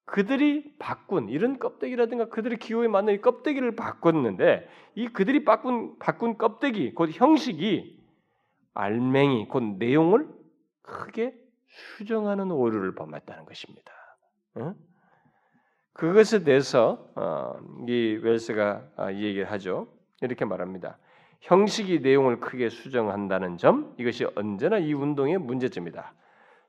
그들이 바꾼 이런 껍데기라든가 그들의 기호에 맞는 이 껍데기를 바꿨는데 이 그들이 바꾼 바꾼 껍데기 곧 형식이 알맹이 곧 내용을 크게 수정하는 오류를 범했다는 것입니다. 응? 그것에 대해서 어, 이 웰스가 아, 이 얘기를 하죠. 이렇게 말합니다. 형식이 내용을 크게 수정한다는 점 이것이 언제나 이 운동의 문제점이다.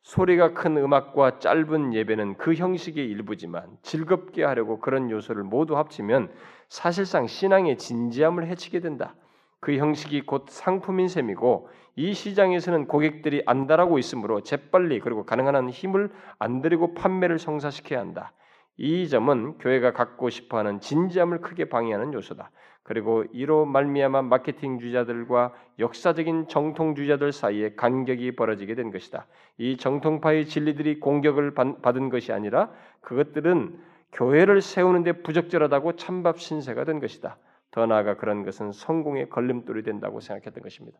소리가 큰 음악과 짧은 예배는 그 형식의 일부지만 즐겁게 하려고 그런 요소를 모두 합치면 사실상 신앙의 진지함을 해치게 된다. 그 형식이 곧 상품인 셈이고 이 시장에서는 고객들이 안달하고 있으므로 재빨리 그리고 가능한 한 힘을 안 들이고 판매를 성사시켜야 한다. 이 점은 교회가 갖고 싶어하는 진지함을 크게 방해하는 요소다. 그리고 이로 말미암아 마케팅주자들과 역사적인 정통주자들 사이에 간격이 벌어지게 된 것이다. 이 정통파의 진리들이 공격을 받은 것이 아니라 그것들은 교회를 세우는데 부적절하다고 찬밥 신세가 된 것이다. 더 나아가 그런 것은 성공의 걸림돌이 된다고 생각했던 것입니다.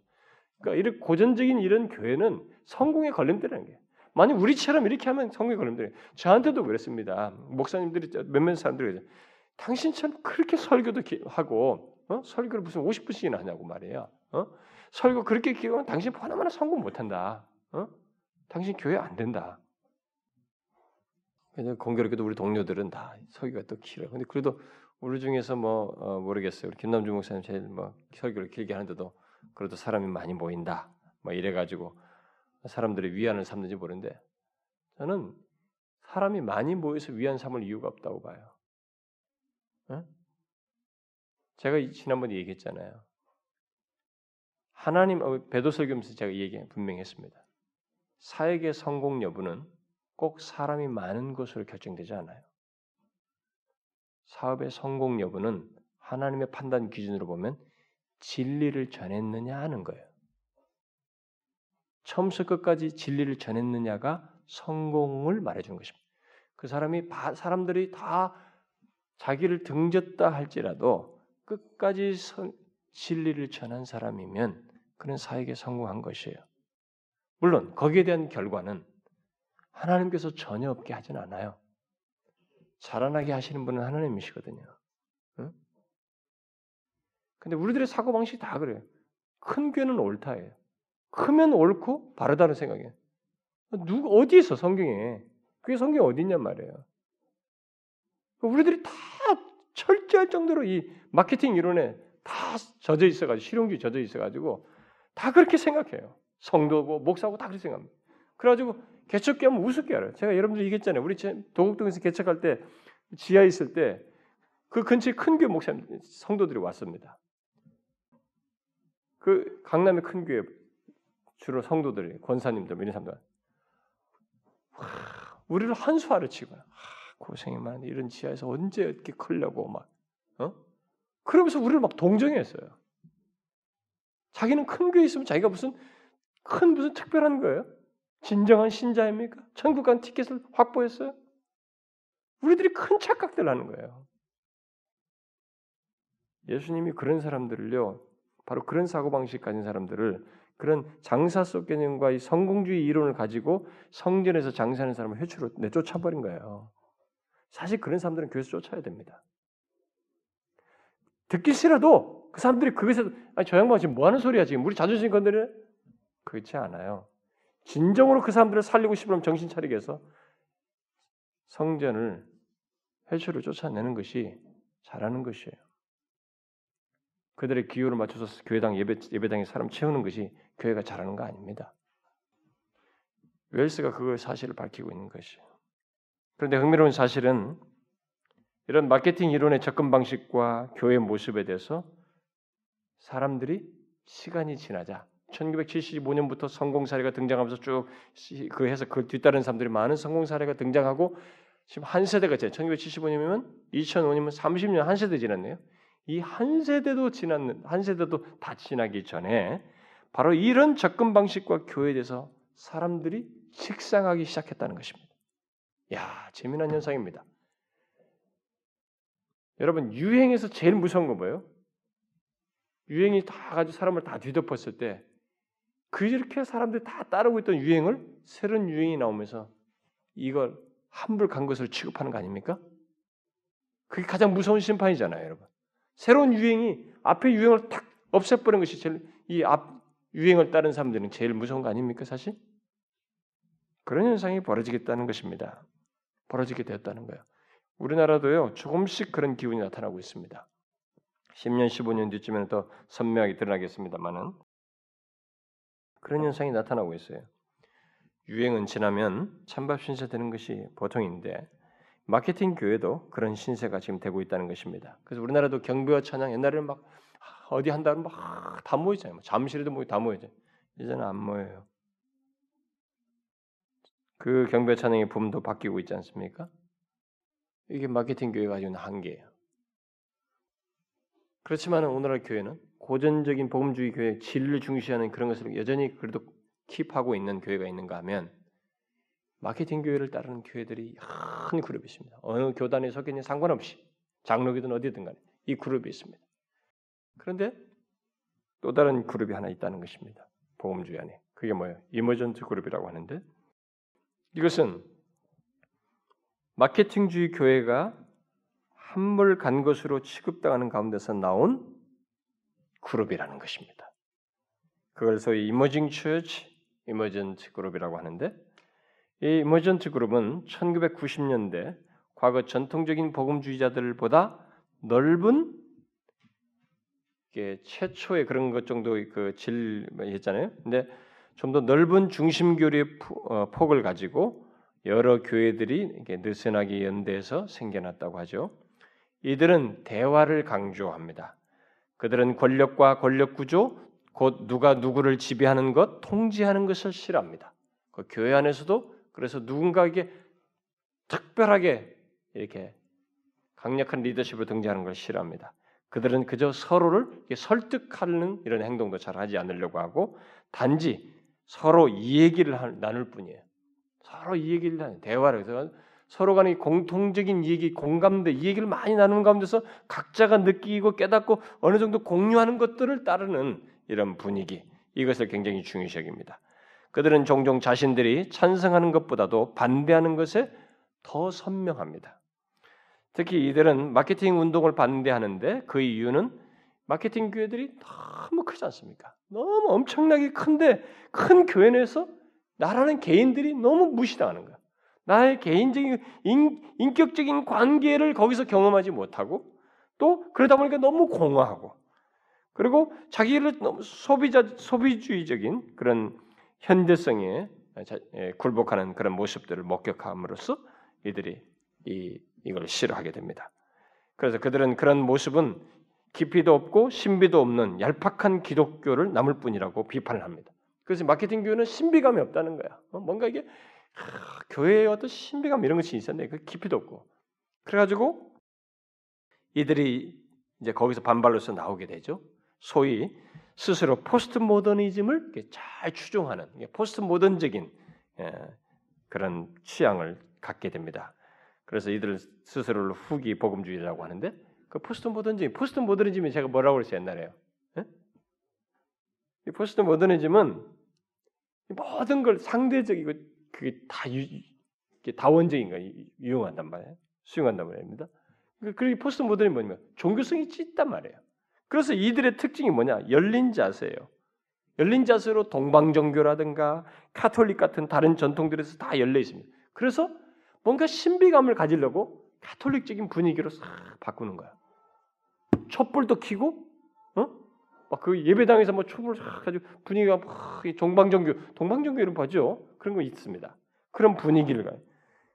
그러니까 이런 고전적인 이런 교회는 성공의 걸림돌이라는 게 만약 우리처럼 이렇게 하면 성공의 걸림돌이 저한테도 그랬습니다. 목사님들이 몇몇 사람들이 당신처럼 그렇게 설교도 하고 어? 설교를 무슨 50분씩이나 하냐고 말이에요. 어? 설교 그렇게 기도하면 당신 하나마나 성공 못한다. 어? 당신 교회 안 된다. 공교롭게도 우리 동료들은 다 설교가 또 길어. 근데 그래도 우리 중에서 뭐 어, 모르겠어요. 우리 김남주 목사님 제일 뭐 설교를 길게 하는데도 그래도 사람이 많이 모인다. 뭐 이래 가지고 사람들이 위안을 삼는지 모르는데 저는 사람이 많이 모여서 위안 삼을 이유가 없다고 봐요. 어? 제가 지난번에 얘기했잖아요. 하나님 어, 배도설교면서 제가 얘기 분명히 했습니다. 사역의 성공 여부는 꼭 사람이 많은 것으로 결정되지 않아요. 사업의 성공 여부는 하나님의 판단 기준으로 보면 진리를 전했느냐 하는 거예요. 처음부터 끝까지 진리를 전했느냐가 성공을 말해주는 것입니다. 그 사람이 사람들이 다 자기를 등졌다 할지라도 끝까지 진리를 전한 사람이면 그는 사역에 성공한 것이에요. 물론 거기에 대한 결과는 하나님께서 전혀 없게 하진 않아요. 자라나게 하시는 분은 하나님이시거든요. 응? 근데 우리들의 사고 방식이 다 그래요. 큰 교회는 옳다예요. 크면 옳고 바르다는 생각이에요. 누구 어디 있어 성경에? 그게 성경 어디 있냔 말이에요. 우리들이 다 철저할 정도로 이 마케팅 이론에 다 젖어 있어가지고 실용주의 젖어 있어가지고 다 그렇게 생각해요. 성도고 목사고 다 그렇게 생각합니다. 그래가지고 개척기 하면 우습게 알아요. 제가 여러분들 얘기했잖아요. 우리 도곡동에서 개척할 때 지하에 있을 때 그 근처에 큰 교회 목사님 성도들이 왔습니다. 그 강남의 큰 교회 주로 성도들이 권사님들 뭐 이런 사람들 와, 우리를 한수하를 아, 고생이 많은 이런 지하에서 언제 이렇게 크려고 막 어? 그러면서 우리를 막 동정했어요. 자기는 큰 교회 있으면 자기가 무슨 큰 무슨 특별한 거예요? 진정한 신자입니까? 천국 간 티켓을 확보했어요? 우리들이 큰 착각들 하는 거예요. 예수님이 그런 사람들을요, 바로 그런 사고방식 가진 사람들을 그런 장사 속 개념과 이 성공주의 이론을 가지고 성전에서 장사하는 사람을 회초로 내쫓아버린 거예요. 사실 그런 사람들은 교회에서 쫓아야 됩니다. 듣기 싫어도 그 사람들이 그것에 아니 저 양반 지금 뭐 하는 소리야 지금 우리 자존심 건드려? 그렇지 않아요. 진정으로 그 사람들을 살리고 싶으면 정신 차리게 해서 성전을 회초를 쫓아내는 것이 잘하는 것이에요. 그들의 기호를 맞춰서 교회당 예배 예배당에 사람 채우는 것이 교회가 잘하는 거 아닙니다. 웰스가 그 사실을 밝히고 있는 것이에요. 그런데 흥미로운 사실은 이런 마케팅 이론의 접근 방식과 교회 모습에 대해서 사람들이 시간이 지나자 1975년부터 성공 사례가 등장하면서 쭉 그 해서 그 뒤따른 사람들이 많은 성공 사례가 등장하고 지금 한 세대가 제 1975년이면 2005년이면 30년 한 세대 지났네요. 이 한 세대도 지났는 한 세대도 다 지나기 전에 바로 이런 접근 방식과 교회에 대해서 사람들이 식상하기 시작했다는 것입니다. 야, 재미난 현상입니다. 여러분 유행에서 제일 무서운 건 뭐예요? 유행이 다 가지고 사람을 다 뒤덮었을 때 그렇게 사람들이 다 따르고 있던 유행을 새로운 유행이 나오면서 이걸 함불 간 것을 취급하는 거 아닙니까? 그게 가장 무서운 심판이잖아요, 여러분. 새로운 유행이 앞에 유행을 탁 없애버리는 것이 제일 이 앞 유행을 따른 사람들은 제일 무서운 거 아닙니까, 사실? 그런 현상이 벌어지겠다는 것입니다. 벌어지게 되었다는 거예요. 우리나라도요 조금씩 그런 기운이 나타나고 있습니다. 10년, 15년 뒤쯤에는 더 선명하게 드러나겠습니다만은 그런 현상이 나타나고 있어요. 유행은 지나면 찬밥 신세 되는 것이 보통인데 마케팅 교회도 그런 신세가 지금 되고 있다는 것입니다. 그래서 우리나라도 경배와 찬양 옛날에는 막 어디 한다면 막 다 모이잖아요. 잠실에도 모이 다 모이죠. 이제는 안 모여요. 그 경배 찬양의 붐도 바뀌고 있지 않습니까? 이게 마케팅 교회가 가지고 있는 한계예요. 그렇지만 오늘날 교회는 고전적인 복음주의 교회 진리를 중시하는 그런 것을 여전히 그래도 킵하고 있는 교회가 있는가 하면 마케팅 교회를 따르는 교회들이 큰 그룹이 있습니다. 어느 교단에 있는 상관없이 장로교든 어디든 간에 이 그룹이 있습니다. 그런데 또 다른 그룹이 하나 있다는 것입니다. 복음주의 안에. 그게 뭐예요? 이머전트 그룹이라고 하는데 이것은 마케팅주의 교회가 함물 간 것으로 취급당하는 가운데서 나온 그룹이라는 것입니다. 그걸 소위 이머징 처치, 이머전트 그룹이라고 하는데 이 이머전트 그룹은 1990년대 과거 전통적인 복음주의자들보다 넓은 최초의 그런 것 정도 그 질 했잖아요. 근데 좀 더 넓은 중심 교리의 어, 폭을 가지고 여러 교회들이 느슨하게 연대해서 생겨났다고 하죠. 이들은 대화를 강조합니다. 그들은 권력과 권력 구조, 곧 누가 누구를 지배하는 것, 통제하는 것을 싫어합니다. 그 교회 안에서도 그래서 누군가에게 특별하게 이렇게 강력한 리더십으로 등장하는 걸 싫어합니다. 그들은 그저 서로를 설득하는 이런 행동도 잘 하지 않으려고 하고 단지 서로 이 얘기를 나눌 뿐이에요. 서로 이 얘기를 하는 대화를 해서 서로 간의 공통적인 얘기, 공감대 이 얘기를 많이 나누는 가운데서 각자가 느끼고 깨닫고 어느 정도 공유하는 것들을 따르는 이런 분위기 이것을 굉장히 중요시 여깁니다. 그들은 종종 자신들이 찬성하는 것보다도 반대하는 것에 더 선명합니다. 특히 이들은 마케팅 운동을 반대하는데 그 이유는 마케팅 교회들이 너무 크지 않습니까? 너무 엄청나게 큰데 큰 교회 내에서 나라는 개인들이 너무 무시당하는 거야. 나의 개인적인 인, 인격적인 관계를 거기서 경험하지 못하고 또 그러다 보니까 너무 공허하고 그리고 자기를 너무 소비자 소비주의적인 그런 현대성에 예, 굴복하는 그런 모습들을 목격함으로써 이들이 이 이걸 싫어하게 됩니다. 그래서 그들은 그런 모습은 깊이도 없고 신비도 없는 얄팍한 기독교를 남을 뿐이라고 비판을 합니다. 그래서 마케팅 교회는 신비감이 없다는 거야. 어, 뭔가 이게 하, 교회의 어떤 신비감 이런 것이 있었는데 그 깊이도 없고 그래가지고 이들이 이제 거기서 반발로서 나오게 되죠. 소위 스스로 포스트 모더니즘을 잘 추종하는 포스트 모던적인 예, 그런 취향을 갖게 됩니다. 그래서 이들 스스로를 후기 복음주의라고 하는데 그 포스트 모더니즘, 포스트 모더니즘이 제가 뭐라고 그랬어요 옛날에요. 예? 이 포스트 모더니즘은 모든 걸 상대적이고 그게 다 유, 다원적인 거 유용한단 말이에요. 수용한단 말입니다. 그리고 포스트 모더니즘이 뭐냐면 종교성이 짙단 말이에요. 그래서 이들의 특징이 뭐냐? 열린 자세예요. 열린 자세로 동방 종교라든가 카톨릭 같은 다른 전통들에서 다 열려 있습니다. 그래서 뭔가 신비감을 가지려고 가톨릭적인 분위기로 싹 바꾸는 거야. 촛불도 켜고, 어? 막 그 예배당에서 뭐 촛불 싹 가지고 분위기가 막 동방종교, 동방종교 이런 거죠. 그런 거 있습니다. 그런 분위기를 가요.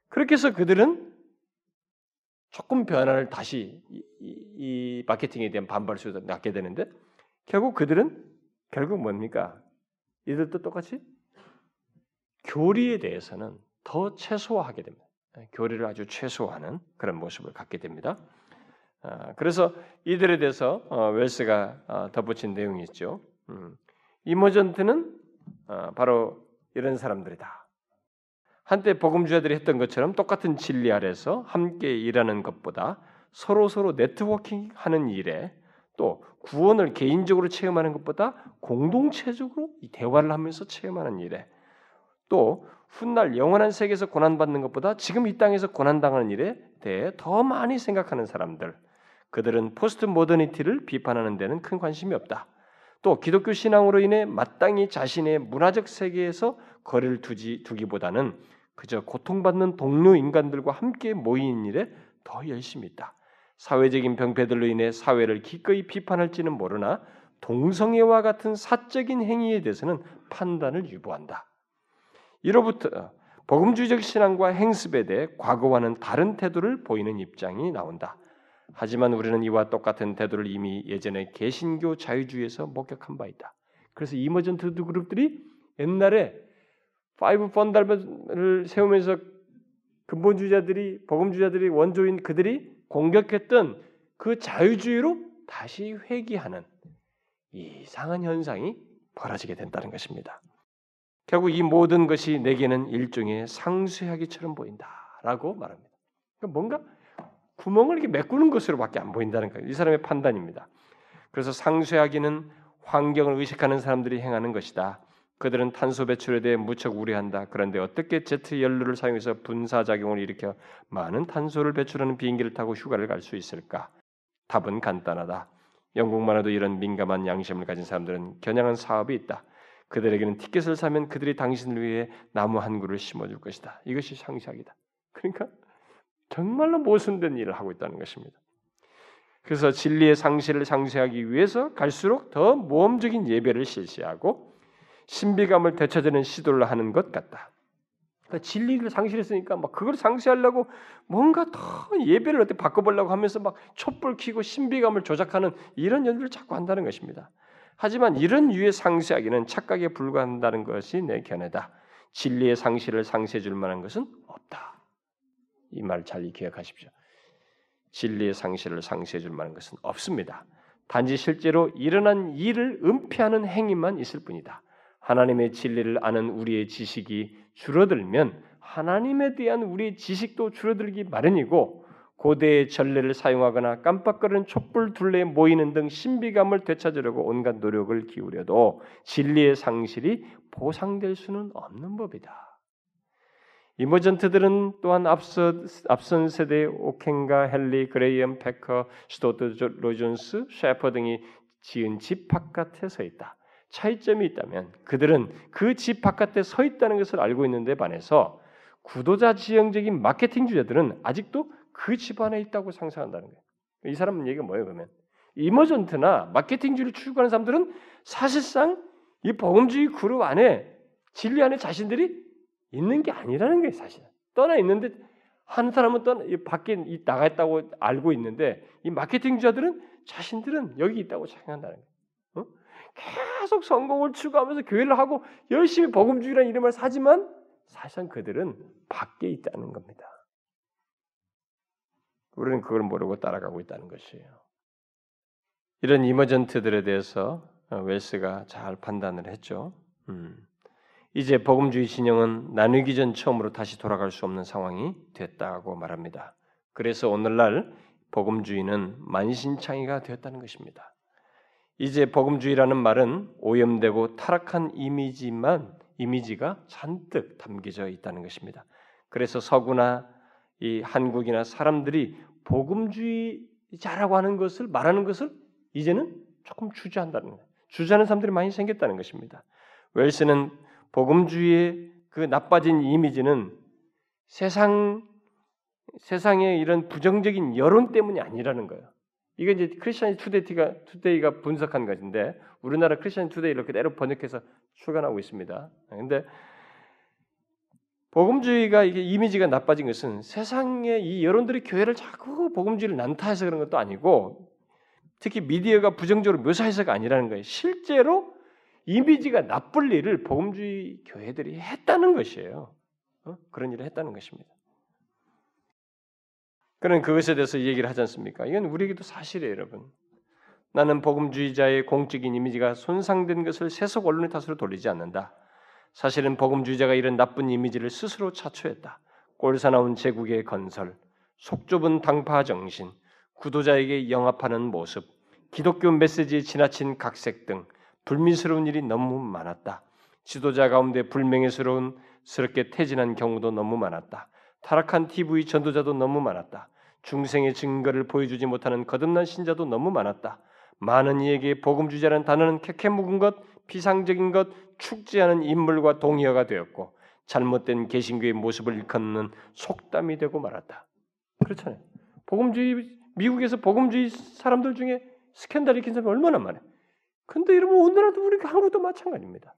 그렇게 해서 그들은 조금 변화를 다시 이, 이, 이 마케팅에 대한 반발 수도 낳게 되는데 결국 그들은 결국 뭡니까? 이들도 똑같이 교리에 대해서는 더 최소화하게 됩니다. 예, 교리를 아주 최소화하는 그런 모습을 갖게 됩니다. 아, 그래서 이들에 대해서 어, 웰스가 어, 덧붙인 내용이 있죠. 음, 이모전트는 어, 바로 이런 사람들이다. 한때 복음주자들이 했던 것처럼 똑같은 진리 아래서 함께 일하는 것보다 서로 서로 네트워킹하는 일에 또 구원을 개인적으로 체험하는 것보다 공동체적으로 대화를 하면서 체험하는 일에 또 훗날 영원한 세계에서 고난받는 것보다 지금 이 땅에서 고난당하는 일에 대해 더 많이 생각하는 사람들. 그들은 포스트 모더니티를 비판하는 데는 큰 관심이 없다. 또 기독교 신앙으로 인해 마땅히 자신의 문화적 세계에서 거리를 두지 두기보다는 그저 고통받는 동료 인간들과 함께 모이는 일에 더 열심히 있다. 사회적인 병폐들로 인해 사회를 기꺼이 비판할지는 모르나 동성애와 같은 사적인 행위에 대해서는 판단을 유보한다. 이로부터 복음주의적 신앙과 행습에 대해 과거와는 다른 태도를 보이는 입장이 나온다. 하지만 우리는 이와 똑같은 태도를 이미 예전에 개신교 자유주의에서 목격한 바 있다. 그래서 Emergent 그룹들이 옛날에 파이브 펀달을 세우면서 근본주의자들이 복음주의자들이 원조인 그들이 공격했던 그 자유주의로 다시 회귀하는 이상한 현상이 벌어지게 된다는 것입니다. 결국 이 모든 것이 내게는 일종의 상쇄하기처럼 보인다라고 말합니다. 그러니까 뭔가 구멍을 이렇게 메꾸는 것으로밖에 안 보인다는 거예요. 이 사람의 판단입니다. 그래서 상쇄하기는 환경을 의식하는 사람들이 행하는 것이다. 그들은 탄소 배출에 대해 무척 우려한다. 그런데 어떻게 제트 연료를 사용해서 분사 작용을 일으켜 많은 탄소를 배출하는 비행기를 타고 휴가를 갈 수 있을까? 답은 간단하다. 영국만 해도 이런 민감한 양심을 가진 사람들은 겨냥한 사업이 있다. 그들에게는 티켓을 사면 그들이 당신을 위해 나무 한 그루를 심어줄 것이다. 이것이 상식이다. 그러니까 정말로 모순된 일을 하고 있다는 것입니다. 그래서 진리의 상실을 상쇄하기 위해서 갈수록 더 모험적인 예배를 실시하고 신비감을 되찾는 시도를 하는 것 같다. 그러니까 진리를 상실했으니까 막 그걸 상실하려고 뭔가 더 예배를 어떻게 바꿔보려고 하면서 막 촛불 켜고 신비감을 조작하는 이런 연주를 자꾸 한다는 것입니다. 하지만 이런 유의 상쇄하기는 착각에 불과한다는 것이 내 견해다. 진리의 상실을 상쇄해 줄 만한 것은 없다. 이말잘 기억하십시오. 진리의 상실을 상쇄해 줄 만한 것은 없습니다. 단지 실제로 일어난 일을 은폐하는 행위만 있을 뿐이다. 하나님의 진리를 아는 우리의 지식이 줄어들면 하나님에 대한 우리의 지식도 줄어들기 마련이고 고대의 전례를 사용하거나 깜빡거리는 촛불 둘레에 모이는 등 신비감을 되찾으려고 온갖 노력을 기울여도 진리의 상실이 보상될 수는 없는 법이다. Emergent들은 또한 앞서, 앞선 세대의 오켄가, 헨리, 그레이엄, 패커, 스토트 로존스, 셰퍼 등이 지은 집 바깥에 서 있다. 차이점이 있다면 그들은 그 집 바깥에 서 있다는 것을 알고 있는데 반해서 구도자 지향적인 마케팅주의자들은 아직도 그 집 안에 있다고 상상한다는 거예요. 이 사람 얘기가 뭐예요, 그러면? Emergent나 마케팅주의를 추구하는 사람들은 사실상 이 복음주의 그룹 안에 진리 안에 자신들이 있는 게 아니라는 거예요, 사실. 떠나 있는데 한 사람은 떠나 밖에 나가 있다고 알고 있는데 이 마케팅주자들은 자신들은 여기 있다고 생각한다는 거예요. 어? 계속 성공을 추구하면서 교회를 하고 열심히 복음주의라는 이름을 사지만 사실상 그들은 밖에 있다는 겁니다. 우리는 그걸 모르고 따라가고 있다는 것이에요. 이런 이머전트들에 대해서 웰스가 잘 판단을 했죠. 음. 이제 복음주의 진영은 나누기 전 처음으로 다시 돌아갈 수 없는 상황이 됐다고 말합니다. 그래서 오늘날 복음주의는 만신창이가 되었다는 것입니다. 이제 복음주의라는 말은 오염되고 타락한 이미지만 이미지가 잔뜩 담겨져 있다는 것입니다. 그래서 서구나 이 한국이나 사람들이 복음주의자라고 하는 것을 말하는 것을 이제는 조금 주저한다는 거예요. 주저하는 사람들이 많이 생겼다는 것입니다. 웰스는 복음주의의 그 나빠진 이미지는 세상 세상의 이런 부정적인 여론 때문이 아니라는 거예요. 이게 이제 크리스천 투데이가 투데이가 분석한 것인데 우리나라 크리스천 투데이를 그대로 번역해서 출간하고 있습니다. 근데 복음주의가 이게 이미지가 나빠진 것은 세상의 이 여론들이 교회를 자꾸 복음주의를 난타해서 그런 것도 아니고 특히 미디어가 부정적으로 묘사해서가 아니라는 거예요. 실제로 이미지가 나쁠 일을 복음주의 교회들이 했다는 것이에요. 어? 그런 일을 했다는 것입니다. 그는 그것에 대해서 얘기를 하지 않습니까? 이건 우리에게도 사실이에요, 여러분. 나는 복음주의자의 공적인 이미지가 손상된 것을 세속 언론의 탓으로 돌리지 않는다. 사실은 복음주의자가 이런 나쁜 이미지를 스스로 자초했다. 꼴사나운 제국의 건설, 속 좁은 당파 정신, 구도자에게 영합하는 모습, 기독교 메시지에 지나친 각색 등 불미스러운 일이 너무 많았다. 지도자 가운데 불명예스러운 스럽게 퇴진한 경우도 너무 많았다. 타락한 TV 전도자도 너무 많았다. 중생의 증거를 보여주지 못하는 거듭난 신자도 너무 많았다. 많은 이에게 복음 주자라는 단어는 캐캐 묵은 것, 비상적인 것, 축제하는 인물과 동의어가 되었고 잘못된 개신교의 모습을 일컫는 속담이 되고 말았다. 그렇잖아요. 복음주의 미국에서 복음주의 사람들 중에 스캔들 일으킨 사람이 얼마나 많아요. 근데 여러분 오늘날도 우리 한국도 마찬가지입니다.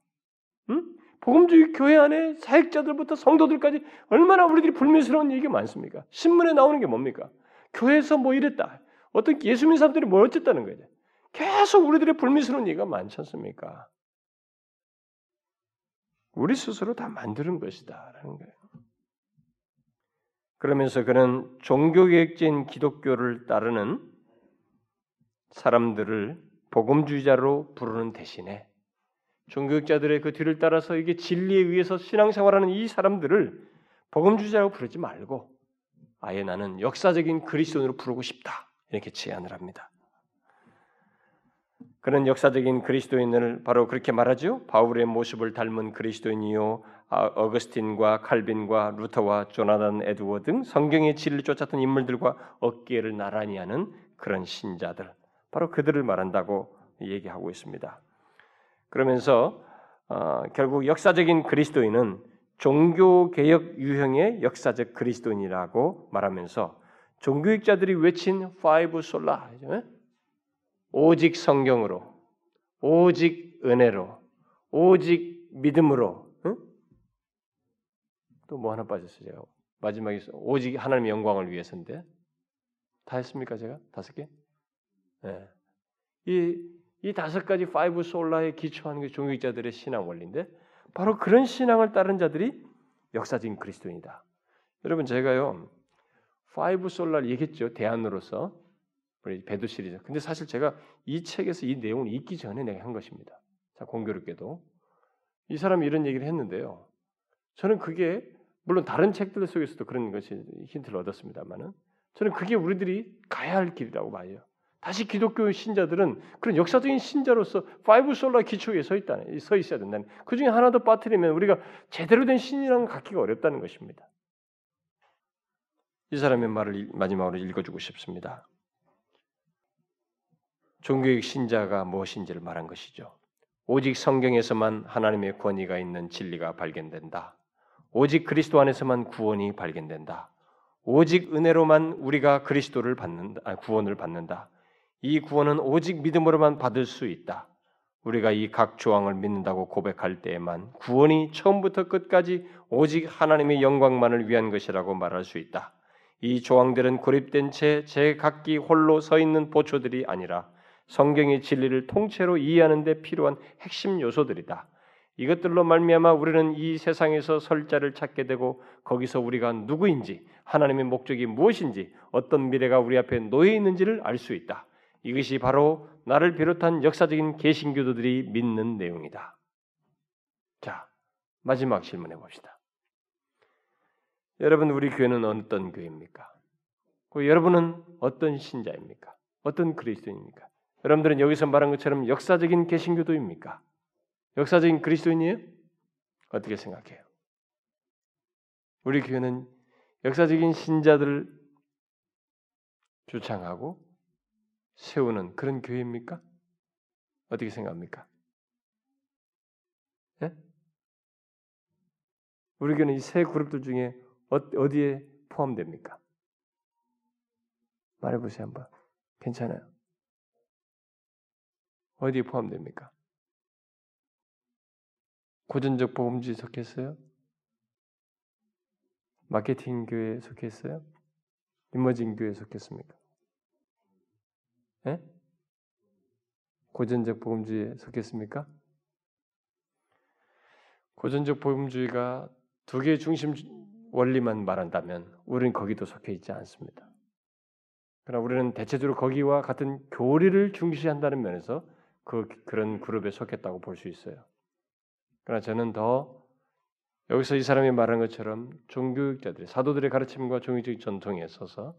응? 복음주의 교회 안에 사역자들부터 성도들까지 얼마나 우리들이 불미스러운 얘기가 많습니까? 신문에 나오는 게 뭡니까? 교회에서 뭐 이랬다. 어떤 예수 믿는 사람들이 뭐 어쨌다는 거예요. 계속 우리들의 불미스러운 얘기가 많지 않습니까? 우리 스스로 다 만드는 것이다 라는 거예요. 그러면서 그는 종교개혁진 기독교를 따르는 사람들을 복음주의자로 부르는 대신에 종교학자들의 그 뒤를 따라서 이게 진리에 의해서 신앙생활하는 이 사람들을 복음주의자로 부르지 말고 아예 나는 역사적인 그리스도인으로 부르고 싶다 이렇게 제안을 합니다. 그런 역사적인 그리스도인을 바로 그렇게 말하죠. 바울의 모습을 닮은 그리스도인이요 아, 어거스틴과 칼빈과 루터와 조나단 에드워 등 성경의 진리를 쫓았던 인물들과 어깨를 나란히 하는 그런 신자들 바로 그들을 말한다고 얘기하고 있습니다. 그러면서 어, 결국 역사적인 그리스도인은 종교 개혁 유형의 역사적 그리스도인이라고 말하면서 종교개혁자들이 외친 five sola 오직 성경으로 오직 은혜로 오직 믿음으로 응? 또 뭐 하나 빠졌어요. 제가 마지막에 오직 하나님의 영광을 위해서인데 다 했습니까 제가 다섯 개? 네. 이, 이 다섯 가지 five sola에 기초하는 게 종교개혁자들의 신앙 원리인데 바로 그런 신앙을 따른 자들이 역사적인 그리스도인이다. 여러분 제가요 five sola를 얘기했죠 대안으로서 우리 배도 시리즈. 근데 사실 제가 이 책에서 이 내용을 읽기 전에 내가 한 것입니다. 자 공교롭게도 이 사람이 이런 얘기를 했는데요. 저는 그게 물론 다른 책들 속에서도 그런 것이 힌트를 얻었습니다만은 저는 그게 우리들이 가야 할 길이라고 봐요. 다시 기독교 신자들은 그런 역사적인 신자로서 five sola 기초에 서 있다, 서 있어야 된다는. 그 중에 하나 더 빠뜨리면 우리가 제대로 된 신이라는 갖기가 어렵다는 것입니다. 이 사람의 말을 마지막으로 읽어주고 싶습니다. 종교의 신자가 무엇인지를 말한 것이죠. 오직 성경에서만 하나님의 권위가 있는 진리가 발견된다. 오직 그리스도 안에서만 구원이 발견된다. 오직 은혜로만 우리가 그리스도를 받는다. 아, 구원을 받는다. 이 구원은 오직 믿음으로만 받을 수 있다. 우리가 이 각 조항을 믿는다고 고백할 때에만 구원이 처음부터 끝까지 오직 하나님의 영광만을 위한 것이라고 말할 수 있다. 이 조항들은 고립된 채 제 각기 홀로 서 있는 보초들이 아니라 성경의 진리를 통째로 이해하는 데 필요한 핵심 요소들이다. 이것들로 말미암아 우리는 이 세상에서 설자를 찾게 되고 거기서 우리가 누구인지 하나님의 목적이 무엇인지 어떤 미래가 우리 앞에 놓여 있는지를 알 수 있다. 이것이 바로 나를 비롯한 역사적인 개신교도들이 믿는 내용이다. 자, 마지막 질문해 봅시다. 여러분 우리 교회는 어떤 교회입니까? 여러분은 어떤 신자입니까? 어떤 그리스도입니까? 여러분들은 여기서 말한 것처럼 역사적인 개신교도입니까? 역사적인 그리스도인이에요? 어떻게 생각해요? 우리 교회는 역사적인 신자들을 주창하고 세우는 그런 교회입니까? 어떻게 생각합니까? 예? 우리 교회는 이 세 그룹들 중에 어, 어디에 포함됩니까? 말해보세요 한번. 괜찮아요. 어디에 포함됩니까? 고전적 보험주에 속했어요? 마케팅 교회에 속했어요? 이머징 교회에 속했습니까? 예? 고전적 복음주의에 속했습니까? 고전적 복음주의가 두 개의 중심 원리만 말한다면 우리는 거기도 속해 있지 않습니다. 그러나 우리는 대체적으로 거기와 같은 교리를 중시한다는 면에서 그 그런 그룹에 속했다고 볼 수 있어요. 그러나 저는 더 여기서 이 사람이 말한 것처럼 종교육자들, 사도들의 가르침과 종교적 전통에 있어서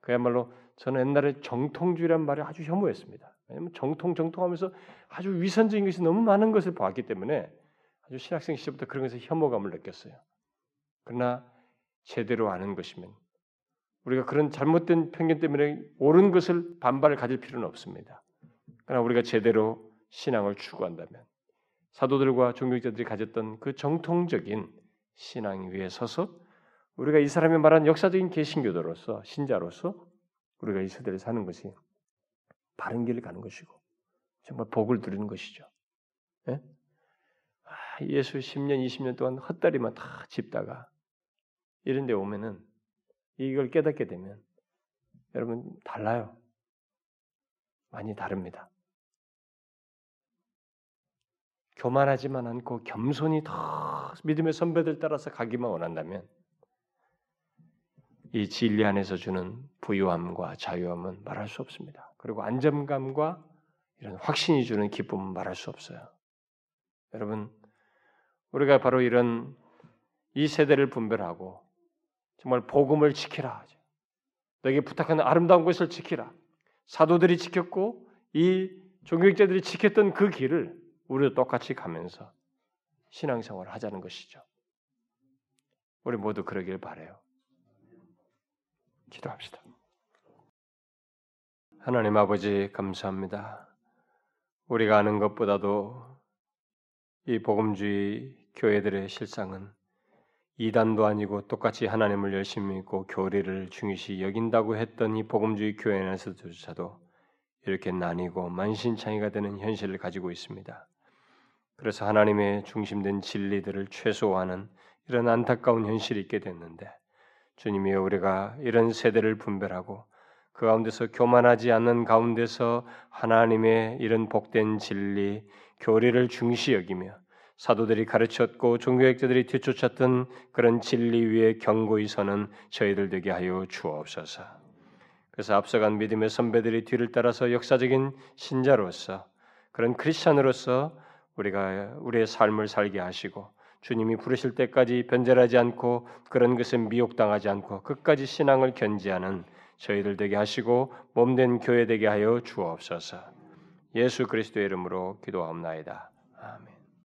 그야말로 저는 옛날에 정통주의란 말을 아주 혐오했습니다. 왜냐하면 정통 정통하면서 아주 위선적인 것이 너무 많은 것을 보았기 때문에 아주 신학생 시절부터 그런 것에 혐오감을 느꼈어요. 그러나 제대로 아는 것이면 우리가 그런 잘못된 편견 때문에 옳은 것을 반발을 가질 필요는 없습니다. 그러나 우리가 제대로 신앙을 추구한다면 사도들과 종교자들이 가졌던 그 정통적인 신앙 위에 서서 우리가 이 사람이 말한 역사적인 개신교도로서 신자로서 우리가 이 세대를 사는 것이 바른 길을 가는 것이고 정말 복을 누리는 것이죠. 예? 아, 예수 10년, 20년 동안 헛다리만 다 짚다가 이런 데 오면은 이걸 깨닫게 되면 여러분 달라요. 많이 다릅니다. 교만하지만 않고 겸손히 더 믿음의 선배들 따라서 가기만 원한다면 이 진리 안에서 주는 부유함과 자유함은 말할 수 없습니다. 그리고 안정감과 이런 확신이 주는 기쁨은 말할 수 없어요. 여러분, 우리가 바로 이런 이 세대를 분별하고 정말 복음을 지키라. 너에게 부탁하는 아름다운 것을 지키라. 사도들이 지켰고 이 종교학자들이 지켰던 그 길을 우리도 똑같이 가면서 신앙생활을 하자는 것이죠. 우리 모두 그러길 바래요. 기도합시다. 하나님 아버지 감사합니다. 우리가 아는 것보다도 이 복음주의 교회들의 실상은 이단도 아니고 똑같이 하나님을 열심히 믿고 교리를 중요시 여긴다고 했던 이 복음주의 교회 안에서조차도 이렇게 나뉘고 만신창이가 되는 현실을 가지고 있습니다. 그래서 하나님의 중심된 진리들을 최소화하는 이런 안타까운 현실이 있게 됐는데 주님이 우리가 이런 세대를 분별하고 그 가운데서 교만하지 않는 가운데서 하나님의 이런 복된 진리, 교리를 중시 여기며 사도들이 가르쳤고 종교학자들이 뒤쫓았던 그런 진리 위에 경고히 서는 저희들 되게 하여 주옵소서. 그래서 앞서간 믿음의 선배들이 뒤를 따라서 역사적인 신자로서 그런 크리스천으로서 우리가 우리의 삶을 살게 하시고 주님이 부르실 때까지 변절하지 않고 그런 것에 미혹당하지 않고 끝까지 신앙을 견지하는 저희들 되게 하시고 몸된 교회 되게 하여 주옵소서. 예수 그리스도의 이름으로 기도하옵나이다. 아멘.